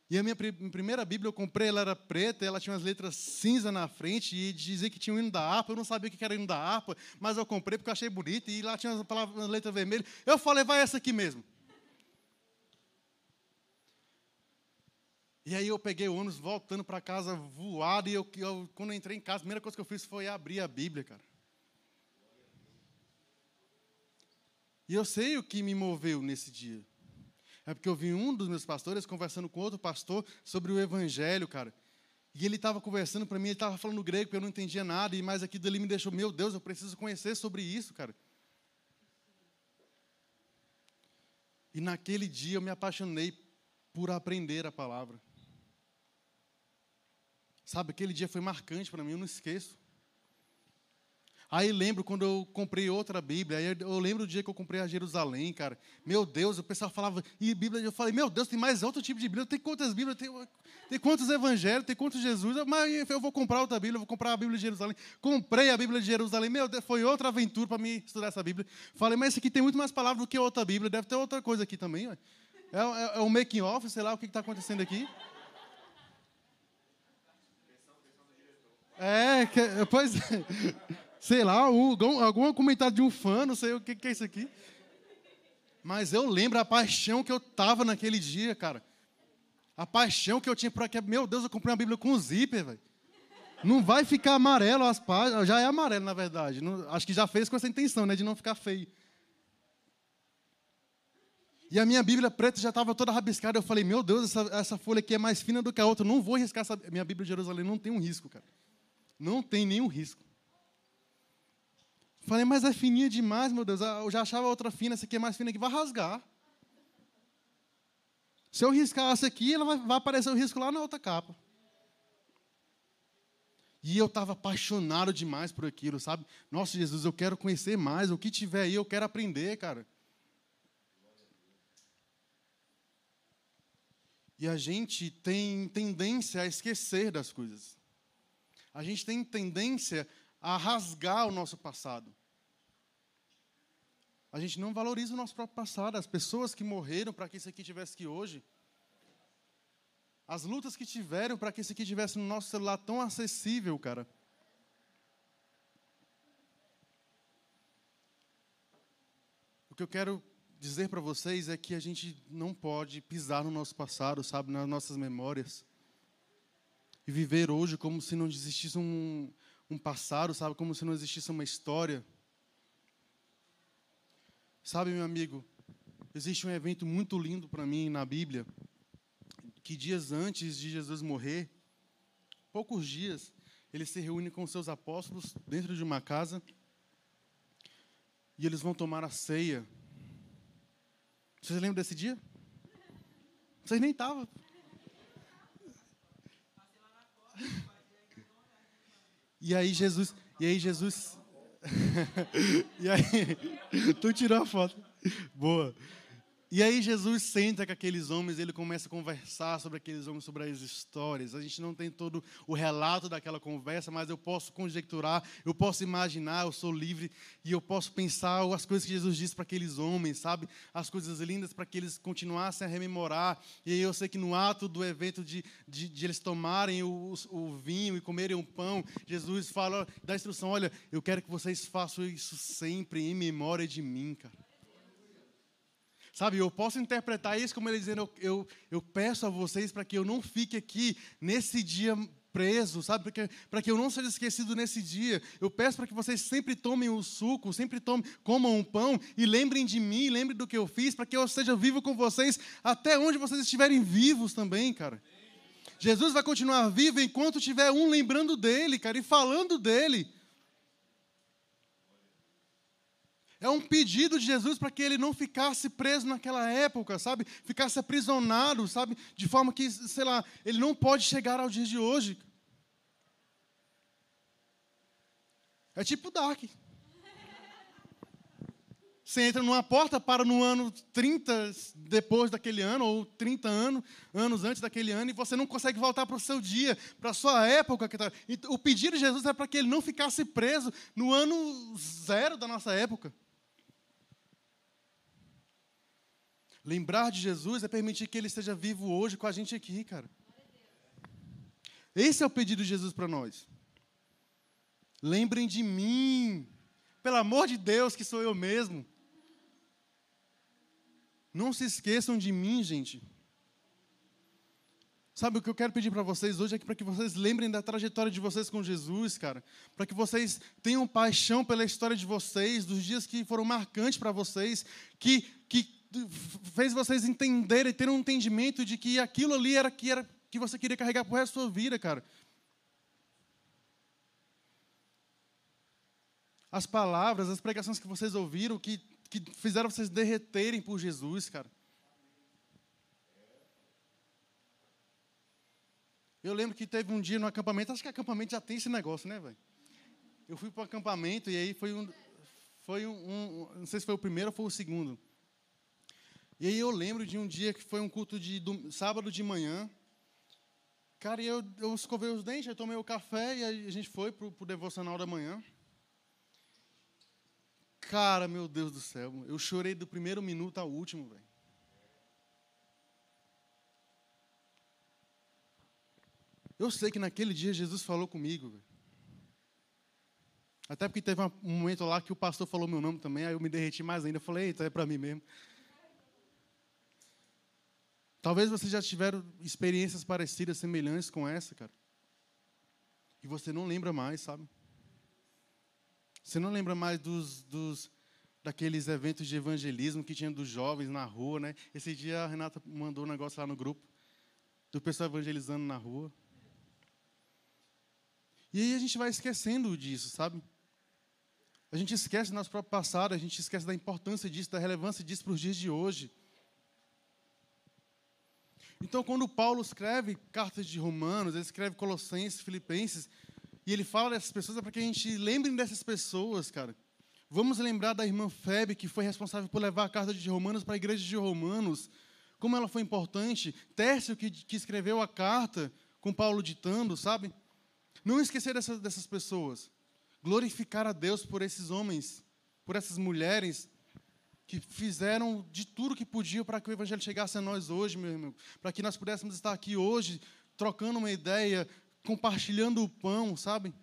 E a minha primeira Bíblia eu comprei, ela era preta, ela tinha umas letras cinza na frente e dizia que tinha o um hino da harpa. Eu não sabia o que era o hino da harpa, mas eu comprei porque eu achei bonito e lá tinha as palavras, letra vermelha. Eu falei, vai essa aqui mesmo. E aí eu peguei o ônibus voltando para casa voado e eu, eu, quando eu entrei em casa, a primeira coisa que eu fiz foi abrir a Bíblia, cara. E eu sei o que me moveu nesse dia. É porque eu vi um dos meus pastores conversando com outro pastor sobre o evangelho, cara. E ele estava conversando para mim, ele estava falando grego, porque eu não entendia nada, e mais aquilo ali me deixou, meu Deus, eu preciso conhecer sobre isso, cara. E naquele dia eu me apaixonei por aprender a palavra. Sabe, aquele dia foi marcante para mim, eu não esqueço. Aí lembro quando eu comprei outra Bíblia, aí eu lembro do dia que eu comprei a Jerusalém, cara. Meu Deus, o pessoal falava, e Bíblia, eu falei, meu Deus, tem mais outro tipo de Bíblia, tem quantas Bíblias, tem, tem quantos evangelhos, tem quantos Jesus, mas eu vou comprar outra Bíblia, eu vou comprar a Bíblia de Jerusalém. Comprei a Bíblia de Jerusalém, meu Deus, foi outra aventura para mim estudar essa Bíblia. Falei, mas esse aqui tem muito mais palavras do que outra Bíblia, deve ter outra coisa aqui também. É, é, é um making off, sei lá o que está acontecendo aqui. É, que, pois é. <laughs> Sei lá, algum, algum comentário de um fã, não sei o que, que é isso aqui. Mas eu lembro a paixão que eu tava naquele dia, cara. A paixão que eu tinha por aqui. Meu Deus, eu comprei uma Bíblia com zíper, velho. Não vai ficar amarelo as páginas. Já é amarelo, na verdade. Não, acho que já fez com essa intenção, né? De não ficar feio. E a minha Bíblia preta já estava toda rabiscada. Eu falei, meu Deus, essa, essa folha aqui é mais fina do que a outra. não vou riscar essa. Minha Bíblia de Jerusalém não tem um risco, cara. Não tem nenhum risco. Falei, mas é fininha demais, meu Deus. Eu já achava outra fina, essa aqui é mais fina que vai rasgar. Se eu riscar essa aqui, ela vai, vai aparecer o risco lá na outra capa. E eu estava apaixonado demais por aquilo, sabe? Nossa, Jesus, eu quero conhecer mais. O que tiver aí, eu quero aprender, cara. E a gente tem tendência a esquecer das coisas a gente tem tendência a rasgar o nosso passado. A gente não valoriza o nosso próprio passado, as pessoas que morreram para que isso aqui tivesse aqui hoje. As lutas que tiveram para que isso aqui tivesse no nosso celular tão acessível, cara. O que eu quero dizer para vocês é que a gente não pode pisar no nosso passado, sabe, nas nossas memórias viver hoje como se não existisse um, um passado, sabe? Como se não existisse uma história. Sabe, meu amigo, existe um evento muito lindo para mim na Bíblia, que dias antes de Jesus morrer, poucos dias, ele se reúne com seus apóstolos dentro de uma casa e eles vão tomar a ceia. Vocês lembram desse dia? Vocês nem estavam. E aí Jesus, e aí Jesus <laughs> E aí <laughs> tu tirou a foto. Boa. E aí Jesus senta com aqueles homens, ele começa a conversar sobre aqueles homens, sobre as histórias. A gente não tem todo o relato daquela conversa, mas eu posso conjecturar, eu posso imaginar, eu sou livre e eu posso pensar as coisas que Jesus disse para aqueles homens, sabe? As coisas lindas para que eles continuassem a rememorar. E aí eu sei que no ato do evento de, de, de eles tomarem o, o vinho e comerem o pão, Jesus fala, dá instrução: olha, eu quero que vocês façam isso sempre em memória de mim, cara. Sabe, eu posso interpretar isso como ele dizendo: eu, eu, eu peço a vocês para que eu não fique aqui nesse dia preso, sabe? Para que eu não seja esquecido nesse dia. Eu peço para que vocês sempre tomem o suco, sempre tomem, comam um pão e lembrem de mim, lembrem do que eu fiz, para que eu seja vivo com vocês até onde vocês estiverem vivos também, cara. Jesus vai continuar vivo enquanto tiver um lembrando dele, cara, e falando dele. É um pedido de Jesus para que ele não ficasse preso naquela época, sabe? Ficasse aprisionado, sabe? De forma que, sei lá, ele não pode chegar ao dia de hoje. É tipo Dark. Você entra numa porta, para no ano 30 depois daquele ano, ou 30 anos, anos antes daquele ano, e você não consegue voltar para o seu dia, para a sua época. Tá... O pedido de Jesus é para que ele não ficasse preso no ano zero da nossa época. Lembrar de Jesus é permitir que ele esteja vivo hoje com a gente aqui, cara. Esse é o pedido de Jesus para nós. Lembrem de mim. Pelo amor de Deus, que sou eu mesmo. Não se esqueçam de mim, gente. Sabe, o que eu quero pedir para vocês hoje é que para que vocês lembrem da trajetória de vocês com Jesus, cara. Para que vocês tenham paixão pela história de vocês, dos dias que foram marcantes para vocês, que, fez vocês entenderem, ter um entendimento de que aquilo ali era que, era que você queria carregar pro resto da sua vida, cara. As palavras, as pregações que vocês ouviram, que, que fizeram vocês derreterem por Jesus, cara. Eu lembro que teve um dia no acampamento, acho que acampamento já tem esse negócio, né, velho? Eu fui para o acampamento e aí foi um, foi um, um, não sei se foi o primeiro ou foi o segundo. E aí eu lembro de um dia que foi um culto de do, sábado de manhã. Cara, eu, eu escovei os dentes, eu tomei o café e a gente foi pro, pro devocional da manhã. Cara, meu Deus do céu, eu chorei do primeiro minuto ao último, velho. Eu sei que naquele dia Jesus falou comigo. Até porque teve um momento lá que o pastor falou meu nome também, aí eu me derreti mais ainda. Eu falei, eita, é para mim mesmo. Talvez vocês já tiveram experiências parecidas, semelhantes com essa, cara. E você não lembra mais, sabe? Você não lembra mais dos, dos daqueles eventos de evangelismo que tinha dos jovens na rua, né? Esse dia a Renata mandou um negócio lá no grupo do pessoal evangelizando na rua. E aí a gente vai esquecendo disso, sabe? A gente esquece do nosso próprio passado, a gente esquece da importância disso, da relevância disso para os dias de hoje. Então, quando Paulo escreve cartas de Romanos, ele escreve Colossenses, Filipenses, e ele fala dessas pessoas, é para que a gente lembre dessas pessoas, cara. Vamos lembrar da irmã Febe, que foi responsável por levar a carta de Romanos para a igreja de Romanos, como ela foi importante. Tércio, que, que escreveu a carta, com Paulo ditando, sabe? Não esquecer dessas, dessas pessoas. Glorificar a Deus por esses homens, por essas mulheres que fizeram de tudo que podiam para que o Evangelho chegasse a nós hoje, meu irmão. Para que nós pudéssemos estar aqui hoje, trocando uma ideia, compartilhando o pão, sabe?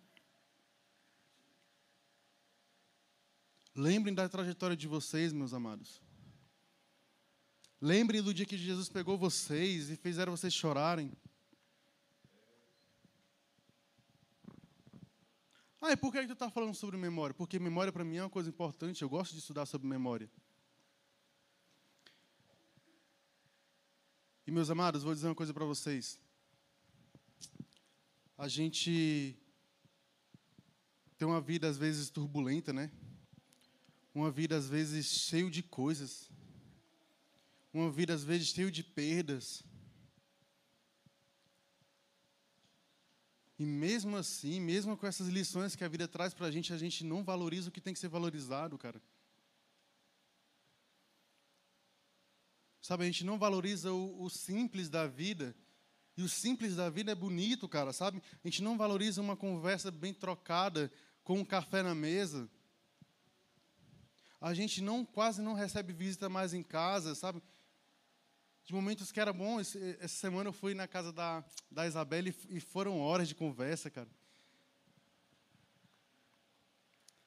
Lembrem da trajetória de vocês, meus amados. Lembrem do dia que Jesus pegou vocês e fizeram vocês chorarem. Ah, e por que tu está falando sobre memória? Porque memória para mim é uma coisa importante, eu gosto de estudar sobre memória. E meus amados, vou dizer uma coisa para vocês. A gente tem uma vida às vezes turbulenta, né? Uma vida às vezes cheio de coisas. Uma vida às vezes cheio de perdas. E mesmo assim, mesmo com essas lições que a vida traz para a gente, a gente não valoriza o que tem que ser valorizado, cara. Sabe, a gente não valoriza o, o, simples da vida. E o simples da vida é bonito, cara, sabe? A gente não valoriza uma conversa bem trocada com um café na mesa. A gente não quase não recebe visita mais em casa, sabe? de momentos que era bom. Essa semana eu fui na casa da, da Isabela e foram horas de conversa, cara.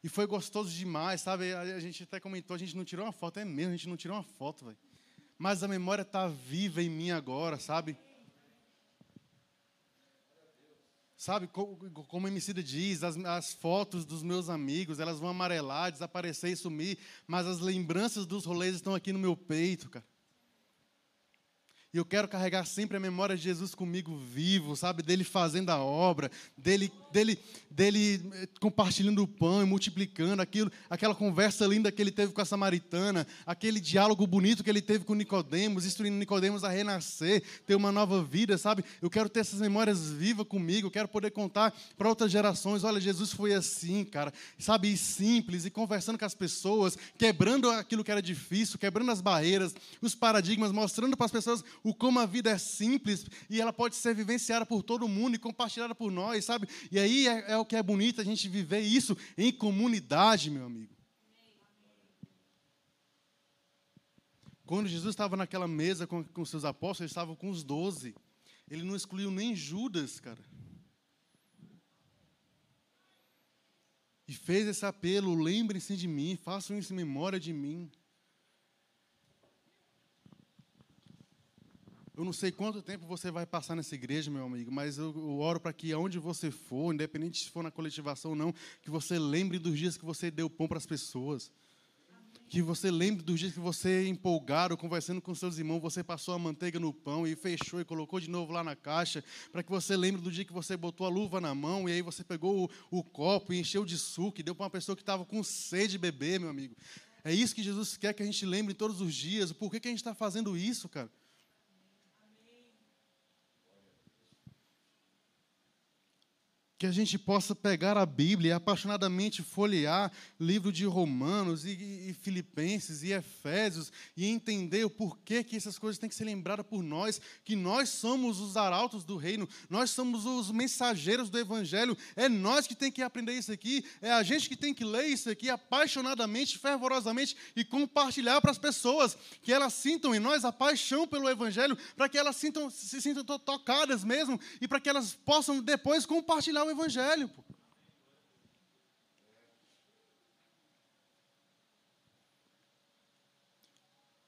E foi gostoso demais, sabe? A gente até comentou, a gente não tirou uma foto, é mesmo, a gente não tirou uma foto, velho. Mas a memória está viva em mim agora, sabe? Sabe, como a Emicida diz, as, as, fotos dos meus amigos, elas vão amarelar, desaparecer e sumir, mas as lembranças dos rolês estão aqui no meu peito, cara. E eu quero carregar sempre a memória de Jesus comigo vivo, sabe? Dele fazendo a obra, dele, dele, dele eh, compartilhando o pão e multiplicando aquilo, aquela conversa linda que ele teve com a samaritana, aquele diálogo bonito que ele teve com Nicodemos, instruindo Nicodemos a renascer, ter uma nova vida, sabe? Eu quero ter essas memórias vivas comigo, eu quero poder contar para outras gerações, olha, Jesus foi assim, cara, sabe? E simples, e conversando com as pessoas, quebrando aquilo que era difícil, quebrando as barreiras, os paradigmas, mostrando para as pessoas o como a vida é simples e ela pode ser vivenciada por todo mundo e compartilhada por nós, sabe? E aí é, é o que é bonito a gente viver isso em comunidade, meu amigo. Quando Jesus estava naquela mesa com, com seus apóstolos, ele estava com os doze. Ele não excluiu nem Judas, cara. E fez esse apelo: lembrem-se de mim, façam isso em memória de mim. Eu não sei quanto tempo você vai passar nessa igreja, meu amigo, mas eu, eu oro para que aonde você for, independente se for na coletivação ou não, que você lembre dos dias que você deu pão para as pessoas. Que você lembre dos dias que você, empolgado, conversando com seus irmãos, você passou a manteiga no pão e fechou e colocou de novo lá na caixa. Para que você lembre do dia que você botou a luva na mão e aí você pegou o, o copo e encheu de suco e deu para uma pessoa que estava com sede de beber, meu amigo. É isso que Jesus quer que a gente lembre todos os dias. Por que, que a gente está fazendo isso, cara? Que a gente possa pegar a Bíblia e apaixonadamente folhear livro de Romanos e, e, Filipenses e Efésios e entender o porquê que essas coisas têm que ser lembradas por nós, que nós somos os arautos do reino, nós somos os mensageiros do Evangelho, é nós que tem que aprender isso aqui, é a gente que tem que ler isso aqui apaixonadamente, fervorosamente e compartilhar para as pessoas, que elas sintam em nós a paixão pelo Evangelho, para que elas sintam, se sintam tocadas mesmo e para que elas possam depois compartilhar o Evangelho. Pô.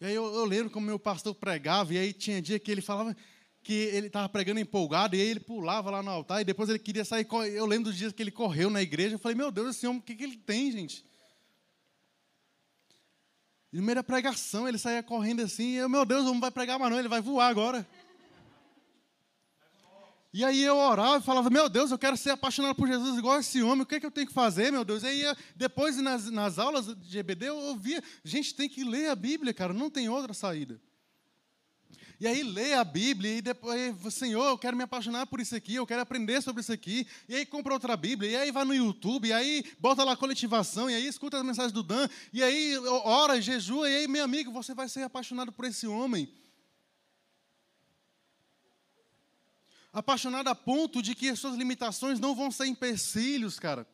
E aí eu, eu lembro como meu pastor pregava, e aí tinha dia que ele falava que ele estava pregando empolgado, e aí ele pulava lá no altar, e depois ele queria sair. Eu lembro dos dias que ele correu na igreja, eu falei, meu Deus, esse homem, o que, que ele tem, gente? E no meio da pregação, ele saía correndo assim, e eu, meu Deus, o homem vai pregar mais não, ele vai voar agora. E aí eu orava e falava, meu Deus, eu quero ser apaixonado por Jesus igual esse homem, o que, é que eu tenho que fazer, meu Deus? E aí depois nas, nas aulas de EBD eu ouvia, gente tem que ler a Bíblia, cara, não tem outra saída. E aí lê a Bíblia e depois, Senhor, eu quero me apaixonar por isso aqui, eu quero aprender sobre isso aqui. E aí compra outra Bíblia, e aí vai no YouTube, e aí bota lá coletivação, e aí escuta as mensagens do Dan, e aí ora, jejua, e aí, meu amigo, você vai ser apaixonado por esse homem. Apaixonado a ponto de que as suas limitações não vão ser empecilhos, cara.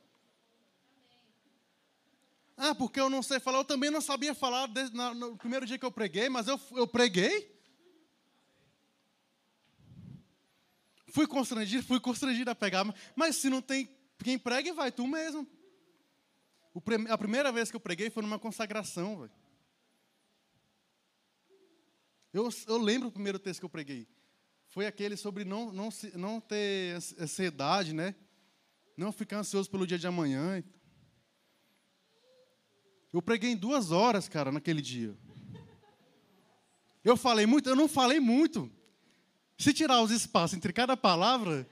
Ah, porque eu não sei falar. Eu também não sabia falar desde, no primeiro dia que eu preguei, mas eu, eu preguei. Fui constrangido, fui constrangido a pegar. Mas se não tem quem pregue, vai tu mesmo. O, a primeira vez que eu preguei foi numa consagração, velho. Eu, eu lembro o primeiro texto que eu preguei foi aquele sobre não, não, não ter ansiedade, né? Não ficar ansioso pelo dia de amanhã. Eu preguei em duas horas, cara, naquele dia. Eu falei muito, eu não falei muito. Se tirar os espaços entre cada palavra,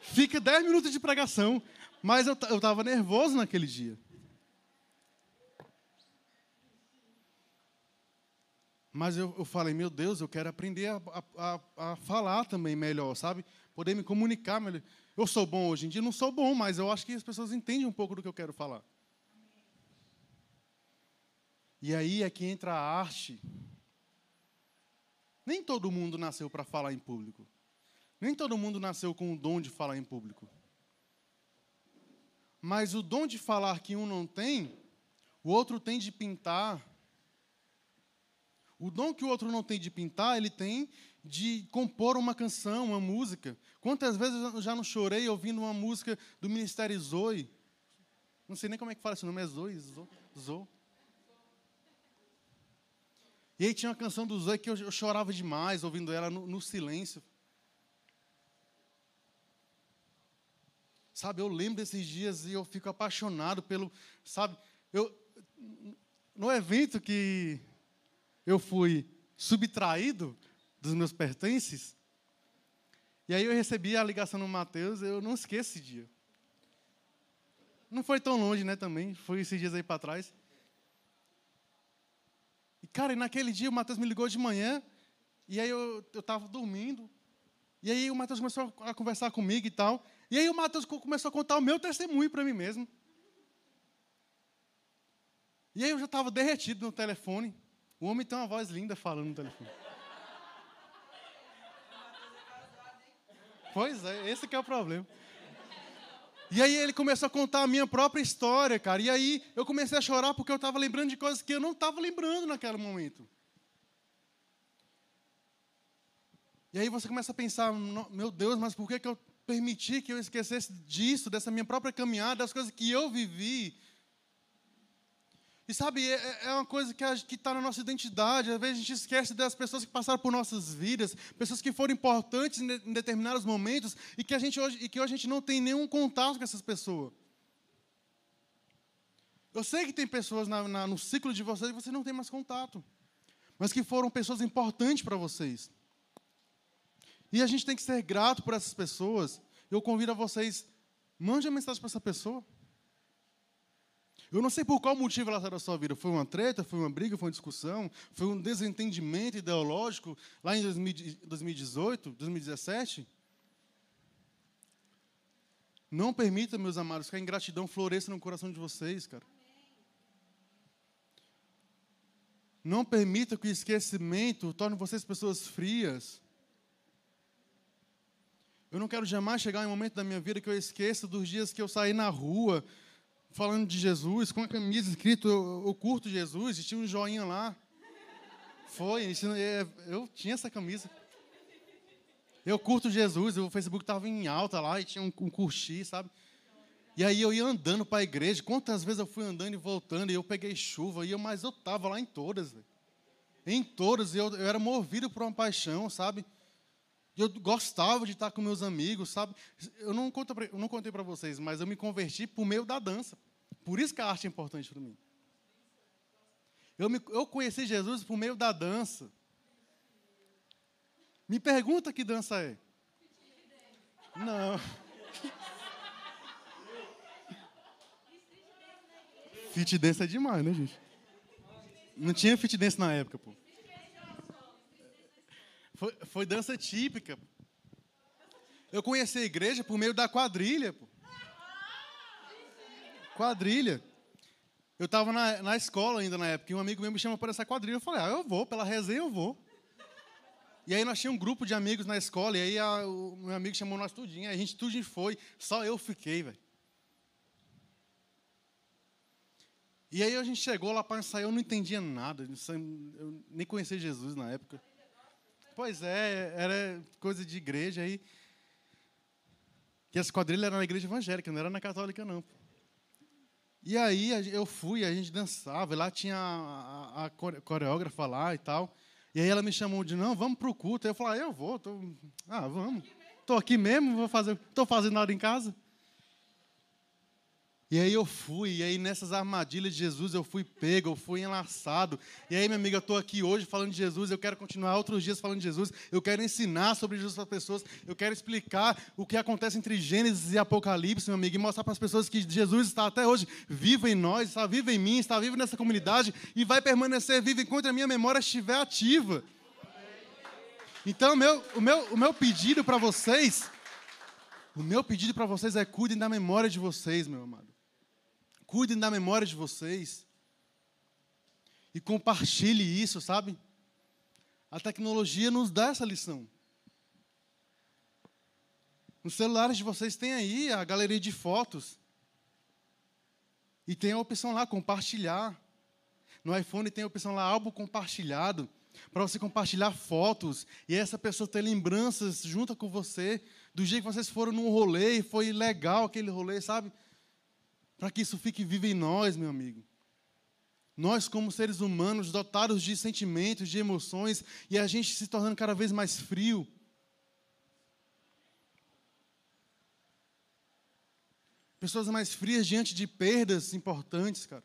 fica dez minutos de pregação. Mas eu estava nervoso naquele dia. Mas eu, eu falei, meu Deus, eu quero aprender a, a, a, falar também melhor, sabe? Poder me comunicar melhor. Eu sou bom hoje em dia? Não sou bom, mas eu acho que as pessoas entendem um pouco do que eu quero falar. E aí é que entra a arte. Nem todo mundo nasceu para falar em público. Nem todo mundo nasceu com o dom de falar em público. Mas o dom de falar que um não tem, o outro tem de pintar, o dom que o outro não tem de pintar, ele tem de compor uma canção, uma música. Quantas vezes eu já não chorei ouvindo uma música do Ministério Zoe? Não sei nem como é que fala esse nome, é Zoe? Zoe? Zoe? E aí tinha uma canção do Zoe que eu, eu chorava demais ouvindo ela no, no silêncio. Sabe, eu lembro desses dias e eu fico apaixonado pelo, sabe, eu no evento que eu fui subtraído dos meus pertences. E aí eu recebi a ligação no Mateus, eu não esqueço esse dia. Não foi tão longe, né, também. Foi esses dias aí para trás. E, cara, naquele dia o Mateus me ligou de manhã, e aí eu estava dormindo. E aí o Mateus começou a conversar comigo e tal. E aí o Mateus começou a contar o meu testemunho para mim mesmo. E aí eu já estava derretido no telefone. O homem tem uma voz linda falando no telefone. Pois é, esse que é o problema. E aí ele começou a contar a minha própria história, cara. E aí eu comecei a chorar porque eu estava lembrando de coisas que eu não estava lembrando naquele momento. E aí você começa a pensar, meu Deus, mas por que, que eu permiti que eu esquecesse disso, dessa minha própria caminhada, das coisas que eu vivi? E sabe, é, é uma coisa que está na nossa identidade. Às vezes a gente esquece das pessoas que passaram por nossas vidas, pessoas que foram importantes em determinados momentos e que, a gente hoje, e que hoje a gente não tem nenhum contato com essas pessoas. Eu sei que tem pessoas na, na, no ciclo de vocês que você não tem mais contato, mas que foram pessoas importantes para vocês. E a gente tem que ser grato por essas pessoas. Eu convido a vocês, mande a mensagem para essa pessoa. Eu não sei por qual motivo ela saiu da sua vida. Foi uma treta, foi uma briga, foi uma discussão, foi um desentendimento ideológico lá em 2018, 2017. Não permita, meus amados, que a ingratidão floresça no coração de vocês, cara. Não permita que o esquecimento torne vocês pessoas frias. Eu não quero jamais chegar em um momento da minha vida que eu esqueça dos dias que eu saí na rua falando de Jesus, com a camisa escrito eu, eu curto Jesus, e tinha um joinha lá. Foi, é, eu tinha essa camisa. Eu curto Jesus, o Facebook estava em alta lá e tinha um, um curtir, sabe? E aí eu ia andando para a igreja. Quantas vezes eu fui andando e voltando e eu peguei chuva, e eu, mas eu estava lá em todas. Véio. Em todas, eu, eu era movido por uma paixão, sabe? Eu gostava de estar com meus amigos, sabe? Eu não, conto, eu não contei para vocês, mas eu me converti por meio da dança. Por isso que a arte é importante para mim. Eu, me, eu conheci Jesus por meio da dança. Me pergunta que dança é. Não. Fit dance é demais, né, gente? Não tinha fit dance na época, pô. Foi, foi dança típica. Eu conheci a igreja por meio da quadrilha. Pô. Quadrilha. Eu estava na, na escola ainda na época, e um amigo meu me chamou para essa quadrilha. Eu falei, ah, eu vou, pela resenha eu vou. E aí nós tínhamos um grupo de amigos na escola, e aí a, o meu amigo chamou nós tudinho, a gente tudinho foi, só eu fiquei, velho. E aí a gente chegou lá para ensaiar, eu não entendia nada, eu nem conhecia Jesus na época. Pois é, era coisa de igreja aí. Que essa quadrilha era na igreja evangélica, não era na católica, não. E aí eu fui, a gente dançava, e lá tinha a, a, coreógrafa lá e tal. E aí ela me chamou de, não, vamos para o culto. Aí eu falei, ah, eu vou, tô, ah, vamos. Estou aqui mesmo, vou fazer, estou fazendo nada em casa. E aí eu fui, e aí nessas armadilhas de Jesus eu fui pego, eu fui enlaçado. E aí, minha amiga, eu estou aqui hoje falando de Jesus, eu quero continuar outros dias falando de Jesus, eu quero ensinar sobre Jesus para as pessoas, eu quero explicar o que acontece entre Gênesis e Apocalipse, meu amigo, e mostrar para as pessoas que Jesus está até hoje vivo em nós, está vivo em mim, está vivo nessa comunidade e vai permanecer vivo enquanto a minha memória estiver ativa. Então, meu, o, meu, o meu pedido para vocês, o meu pedido para vocês é cuidem da memória de vocês, meu amado. Cuidem da memória de vocês. E compartilhe isso, sabe? A tecnologia nos dá essa lição. Nos celulares de vocês tem aí a galeria de fotos. E tem a opção lá, compartilhar. No iPhone tem a opção lá, álbum compartilhado. Para você compartilhar fotos. E essa pessoa ter lembranças junto com você. Do dia que vocês foram num rolê e foi legal aquele rolê, sabe? Para que isso fique vivo em nós, meu amigo. Nós, como seres humanos, dotados de sentimentos, de emoções, e a gente se tornando cada vez mais frio. Pessoas mais frias diante de perdas importantes, cara.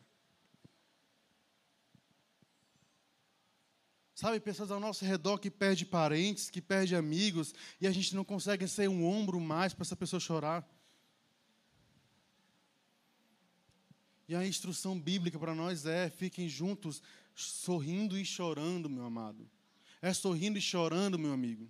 Sabe, pessoas ao nosso redor que perdem parentes, que perdem amigos, e a gente não consegue ser um ombro mais para essa pessoa chorar. E a instrução bíblica para nós é: fiquem juntos, sorrindo e chorando, meu amado. É sorrindo e chorando, meu amigo.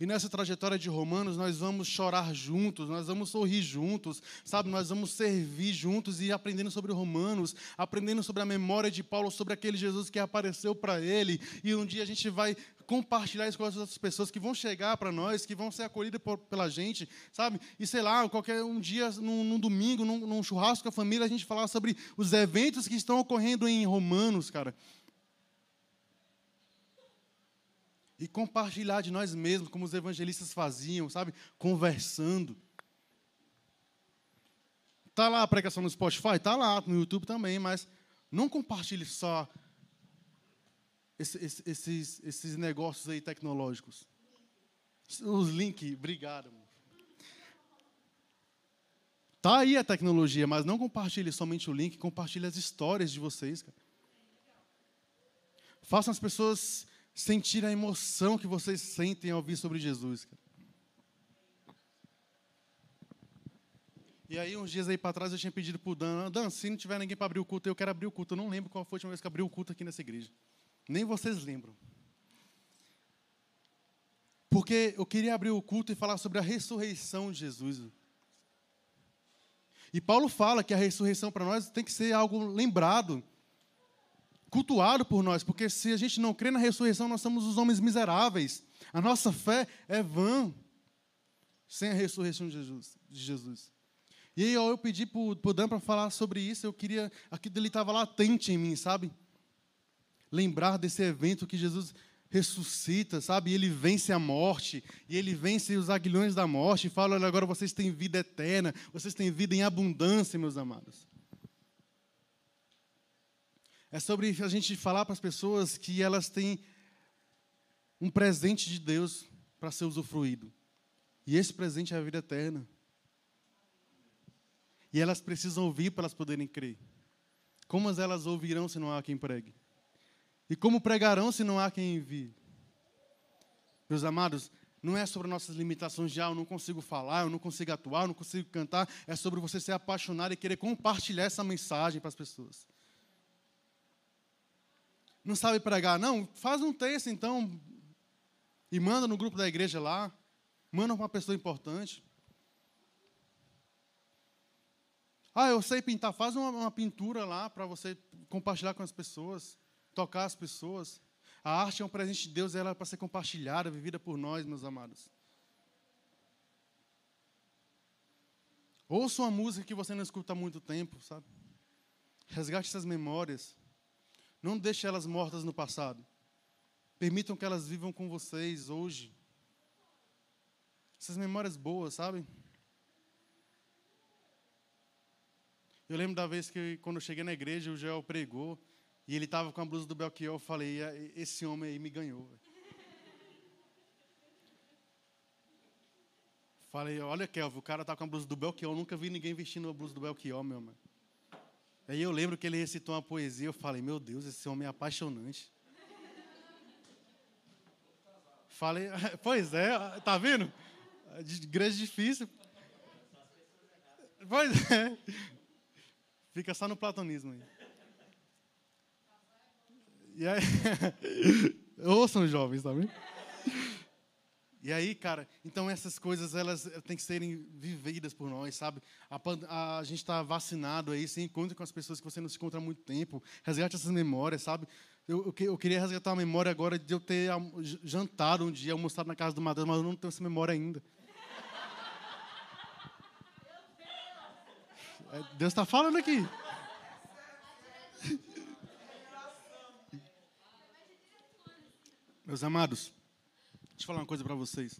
E nessa trajetória de Romanos, nós vamos chorar juntos, nós vamos sorrir juntos, sabe? Nós vamos servir juntos e aprendendo sobre Romanos, aprendendo sobre a memória de Paulo, sobre aquele Jesus que apareceu para ele. E um dia a gente vai compartilhar isso com as outras pessoas que vão chegar para nós, que vão ser acolhidas por, pela gente, sabe? E sei lá, qualquer um dia, num, num domingo, num, num churrasco com a família, a gente falar sobre os eventos que estão ocorrendo em Romanos, cara. e compartilhar de nós mesmos, como os evangelistas faziam, sabe? Conversando. Tá lá a pregação no Spotify? Tá lá, no YouTube também, mas Não compartilhe só esse, esse, esses, esses negócios aí tecnológicos. Os links, obrigado. Tá aí a tecnologia, mas não compartilhe somente o link, compartilhe as histórias de vocês, cara. Façam as pessoas sentirem a emoção que vocês sentem ao ouvir sobre Jesus, cara. E aí, uns dias aí para trás, eu tinha pedido para o Dan, Dan, se não tiver ninguém para abrir o culto, eu quero abrir o culto. Eu não lembro qual foi a última vez que abri o culto aqui nessa igreja. Nem vocês lembram. Porque eu queria abrir o culto e falar sobre a ressurreição de Jesus. E Paulo fala que a ressurreição para nós tem que ser algo lembrado, cultuado por nós, porque se a gente não crê na ressurreição, nós somos os homens miseráveis. A nossa fé é vã sem a ressurreição de Jesus. De Jesus. E aí eu pedi para o Dan para falar sobre isso, eu queria, aquilo ele estava latente em mim, sabe? Lembrar desse evento que Jesus ressuscita, sabe? Ele vence a morte, e ele vence os aguilhões da morte, e fala: olha, agora vocês têm vida eterna, vocês têm vida em abundância, meus amados. É sobre a gente falar para as pessoas que elas têm um presente de Deus para ser usufruído. E esse presente é a vida eterna. E elas precisam ouvir para elas poderem crer. Como elas ouvirão se não há quem pregue? E como pregarão se não há quem envie? Meus amados, não é sobre nossas limitações de, ah, eu não consigo falar, eu não consigo atuar, eu não consigo cantar. É sobre você ser apaixonado e querer compartilhar essa mensagem para as pessoas. Não sabe pregar? Não, faz um texto então e manda no grupo da igreja lá. Manda para uma pessoa importante. Ah, eu sei pintar. Faz uma, uma pintura lá para você compartilhar com as pessoas, tocar as pessoas. A arte é um presente de Deus, ela é para ser compartilhada, vivida por nós, meus amados. Ouça uma música que você não escuta há muito tempo, sabe? Resgate essas memórias. Não deixe elas mortas no passado. Permitam que elas vivam com vocês hoje. Essas memórias boas, sabe? Eu lembro da vez que, quando eu cheguei na igreja, o Joel pregou e ele estava com a blusa do Belchior. Eu falei: esse homem aí me ganhou. Falei: olha, Kelvin, o cara tá com a blusa do Belchior. Eu nunca vi ninguém vestindo a blusa do Belchior, meu irmão. Aí eu lembro que ele recitou uma poesia. Eu falei: meu Deus, esse homem é apaixonante. Falei: <laughs> pois é, tá vendo? De grande difícil. Pois é. Fica só no platonismo aí. E aí, <laughs> ouçam jovens, tá vendo? E aí, cara, então essas coisas elas têm que serem vividas por nós, sabe? A, a gente está vacinado aí, se encontra com as pessoas que você não se encontra há muito tempo, resgate essas memórias, sabe? Eu, eu, eu queria resgatar a memória agora de eu ter jantado um dia, almoçado na casa do Matheus, mas eu não tenho essa memória ainda. É, Deus está falando aqui. Meus amados, deixa eu falar uma coisa para vocês.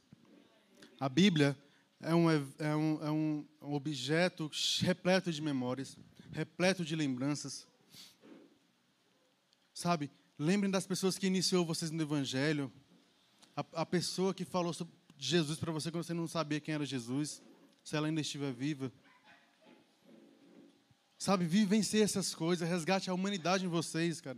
A Bíblia é um, é, um, é um objeto repleto de memórias, repleto de lembranças. Sabe, lembrem das pessoas que iniciou vocês no Evangelho, a, a pessoa que falou sobre Jesus para você quando você não sabia quem era Jesus, se ela ainda estiver viva. Sabe, vivencie essas coisas, resgate a humanidade em vocês, cara.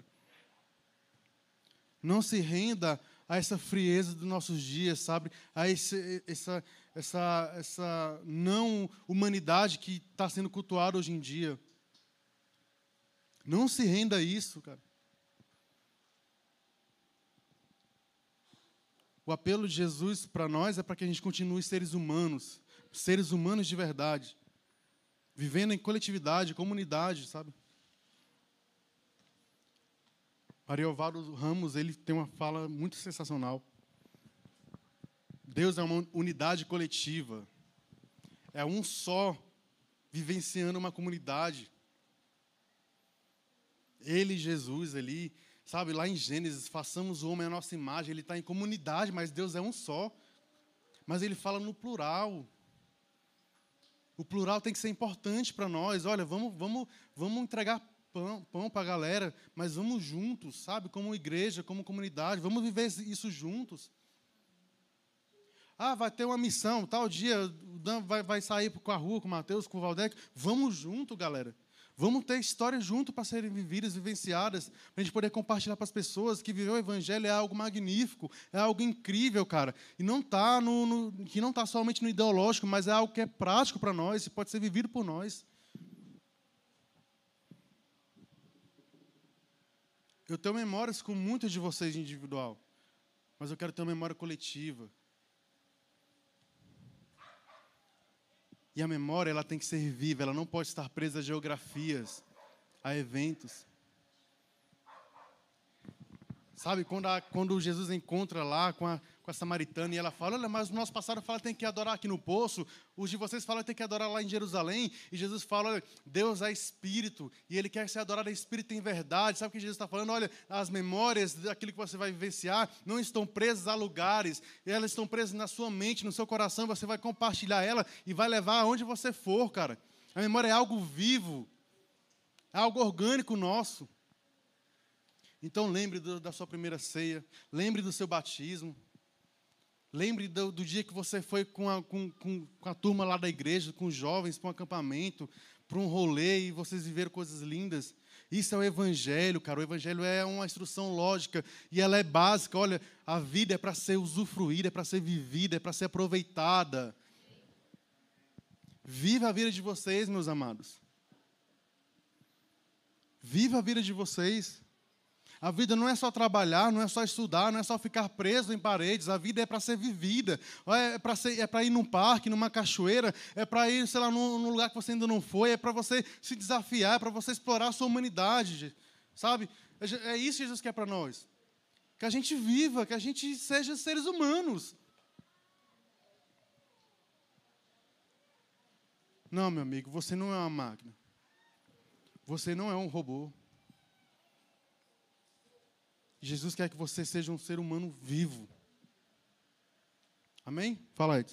Não se renda a essa frieza dos nossos dias, sabe? A esse, essa, essa, essa não humanidade que está sendo cultuada hoje em dia. Não se renda a isso, cara. O apelo de Jesus para nós é para que a gente continue seres humanos, seres humanos de verdade vivendo em coletividade, comunidade, sabe? Ariovaldo Ramos, ele tem uma fala muito sensacional. Deus é uma unidade coletiva. É um só vivenciando uma comunidade. Ele, Jesus, ali, sabe, lá em Gênesis, façamos o homem à nossa imagem. Ele está em comunidade, mas Deus é um só. Mas ele fala no plural. O plural tem que ser importante para nós. Olha, vamos, vamos, vamos entregar pão, pão para a galera, mas vamos juntos, sabe? Como igreja, como comunidade, vamos viver isso juntos. Ah, vai ter uma missão, tal dia, o Dan vai, vai sair com a rua, com o Mateus, com o Valdec. Vamos junto, galera. Vamos ter histórias junto para serem vividas, vivenciadas, para a gente poder compartilhar para as pessoas que viver o Evangelho é algo magnífico, é algo incrível, cara. E não tá no, no que não está somente no ideológico, mas é algo que é prático para nós e pode ser vivido por nós. Eu tenho memórias com muitos de vocês individual, mas eu quero ter uma memória coletiva. E a memória ela tem que ser viva, ela não pode estar presa a geografias, a eventos. Sabe, quando, a, quando Jesus encontra lá com a, com a samaritana e ela fala: Olha, mas o nosso passado fala que tem que adorar aqui no poço, os de vocês falam que tem que adorar lá em Jerusalém. E Jesus fala: Olha, Deus é espírito e ele quer ser adorado espírito em verdade. Sabe o que Jesus está falando? Olha, as memórias daquilo que você vai vivenciar não estão presas a lugares, elas estão presas na sua mente, no seu coração. Você vai compartilhar ela e vai levar aonde você for, cara. A memória é algo vivo, é algo orgânico nosso. Então lembre do, da sua primeira ceia, lembre do seu batismo, lembre do, do dia que você foi com a, com, com, com a, turma lá da igreja, com os jovens, para um acampamento, para um rolê e vocês viveram coisas lindas. Isso é o Evangelho, cara. O Evangelho é uma instrução lógica e ela é básica. Olha, a vida é para ser usufruída, é para ser vivida, é para ser aproveitada. Viva a vida de vocês, meus amados. Viva a vida de vocês. A vida não é só trabalhar, não é só estudar, não é só ficar preso em paredes. A vida é para ser vivida. É para é ir num parque, numa cachoeira, é para ir, sei lá, num, num, lugar que você ainda não foi, é para você se desafiar, é para você explorar a sua humanidade, sabe? É, é isso que Jesus quer para nós. Que a gente viva, que a gente seja seres humanos. Não, meu amigo, você não é uma máquina. Você não é um robô. Jesus quer que você seja um ser humano vivo. Amém? Fala aí.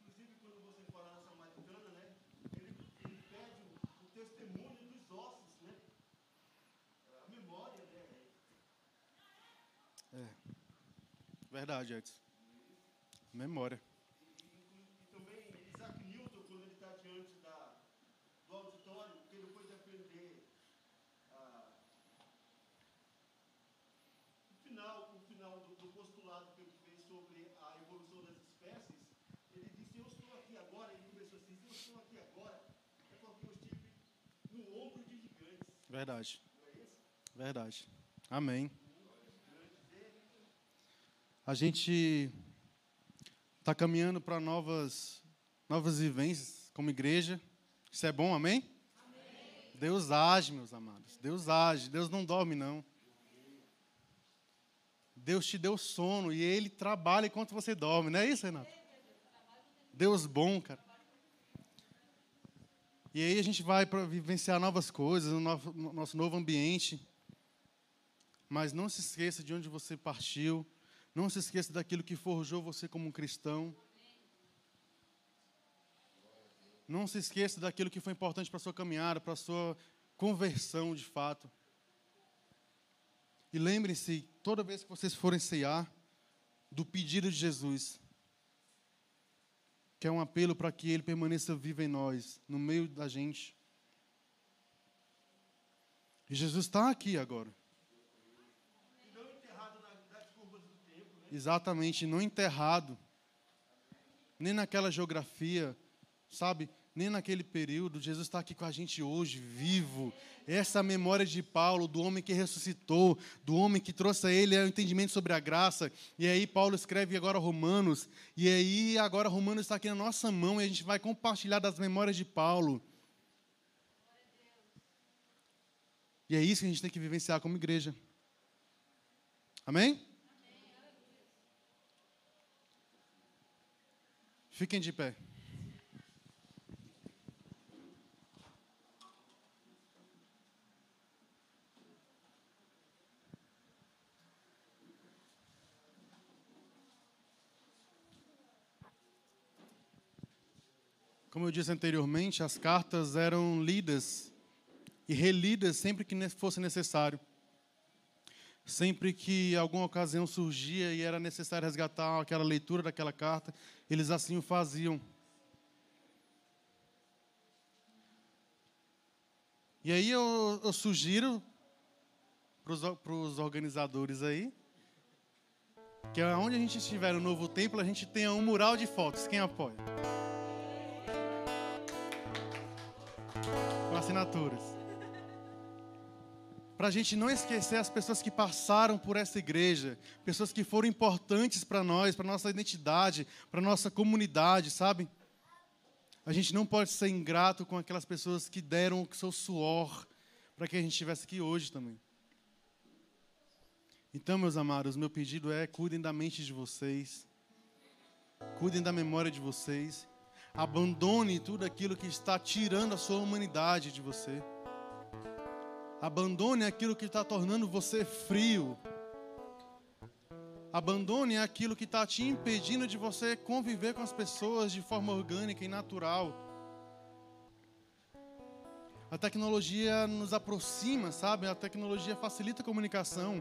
Inclusive, quando você fala na samaritana, né? Ele, ele pede o, o, testemunho dos ossos, né? A memória, né? É. Verdade, Edson. Memória. Verdade. Verdade. Amém. A gente está caminhando para novas, novas vivências como igreja. Isso é bom, amém? amém? Deus age, meus amados. Deus age. Deus não dorme, não. Deus te deu sono e Ele trabalha enquanto você dorme. Não é isso, Renato? Deus bom, cara. E aí a gente vai para vivenciar novas coisas, no nosso, no nosso novo ambiente. Mas não se esqueça de onde você partiu. Não se esqueça daquilo que forjou você como um cristão. Não se esqueça daquilo que foi importante para a sua caminhada, para a sua conversão de fato. E lembrem-se, toda vez que vocês forem ceiar, do pedido de Jesus que é um apelo para que Ele permaneça vivo em nós, no meio da gente. E Jesus está aqui agora. E não enterrado nas curvas do tempo. Né? Exatamente, não enterrado. Nem naquela geografia, sabe? Nem naquele período. Jesus está aqui com a gente hoje, vivo essa memória de Paulo, do homem que ressuscitou, do homem que trouxe a ele o entendimento sobre a graça. E aí Paulo escreve agora Romanos, e aí agora Romanos está aqui na nossa mão e a gente vai compartilhar das memórias de Paulo. E é isso que a gente tem que vivenciar como igreja. Amém? Fiquem de pé. Como eu disse anteriormente, as cartas eram lidas e relidas sempre que fosse necessário. Sempre que alguma ocasião surgia e era necessário resgatar aquela leitura daquela carta, eles assim o faziam. E aí eu, eu sugiro para os organizadores aí, que onde a gente estiver no novo templo, a gente tenha um mural de fotos. Quem apoia? Assinaturas. Para a gente não esquecer as pessoas que passaram por essa igreja, pessoas que foram importantes para nós, para nossa identidade, para nossa comunidade, sabe? A gente não pode ser ingrato com aquelas pessoas que deram o seu suor para que a gente estivesse aqui hoje também. Então, meus amados, meu pedido é: cuidem da mente de vocês, cuidem da memória de vocês, abandone tudo aquilo que está tirando a sua humanidade de você, abandone aquilo que está tornando você frio, Abandone aquilo que está te impedindo de você conviver com as pessoas de forma orgânica e natural. A tecnologia nos aproxima, sabe? A tecnologia facilita a comunicação.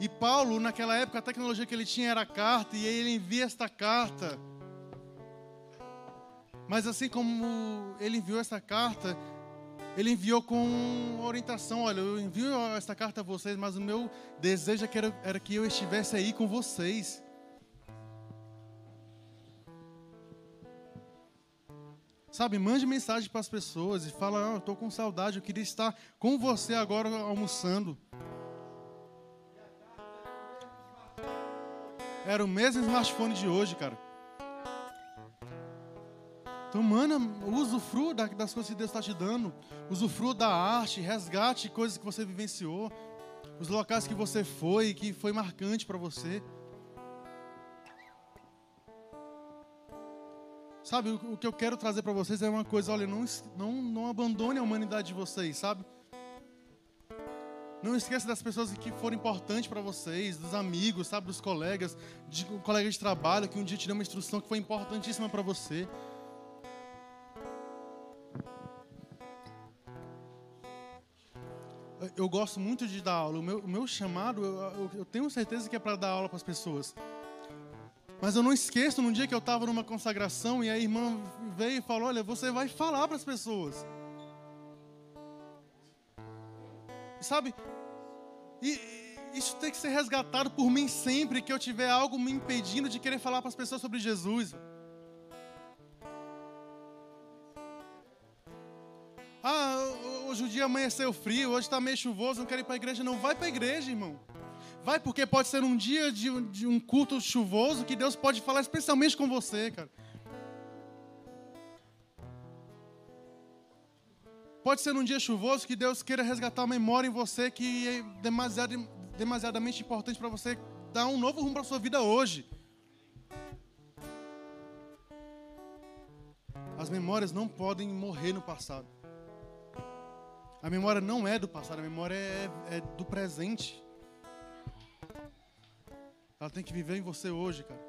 E Paulo, naquela época, a tecnologia que ele tinha era a carta, e ele envia esta carta. Mas assim como ele enviou essa carta, ele enviou com orientação: olha, eu envio esta carta a vocês, mas o meu desejo é era, que eu estivesse aí com vocês. Sabe, mande mensagem para as pessoas e fala: oh, estou com saudade, eu queria estar com você agora almoçando. Era o mesmo smartphone de hoje, cara. Então, mano, usufrua das coisas que Deus está te dando. Usufrua da arte, resgate coisas que você vivenciou. Os locais que você foi, que foi marcante para você. Sabe, o, que eu quero trazer para vocês é uma coisa, olha, não, não, não abandone a humanidade de vocês, sabe? Não esqueça das pessoas que foram importantes para vocês, dos amigos, sabe, dos colegas, de um colega de trabalho que um dia te deu uma instrução que foi importantíssima para você. Eu gosto muito de dar aula. O meu, o meu chamado, eu, eu, tenho certeza que é para dar aula para as pessoas. Mas eu não esqueço num dia que eu estava numa consagração e a irmã veio e falou: Olha, você vai falar para as pessoas. Sabe? E isso tem que ser resgatado por mim sempre que eu tiver algo me impedindo de querer falar para as pessoas sobre Jesus. Ah, hoje o dia amanheceu frio, hoje está meio chuvoso, não quero ir para a igreja. Não, vai para a igreja, irmão. Vai porque pode ser um dia de, de um culto chuvoso que Deus pode falar especialmente com você, cara. Pode ser um dia chuvoso que Deus queira resgatar uma memória em você que é demasiado, demasiadamente importante para você dar um novo rumo para sua vida hoje. As memórias não podem morrer no passado. A memória não é do passado, a memória é, é do presente. Ela tem que viver em você hoje, cara.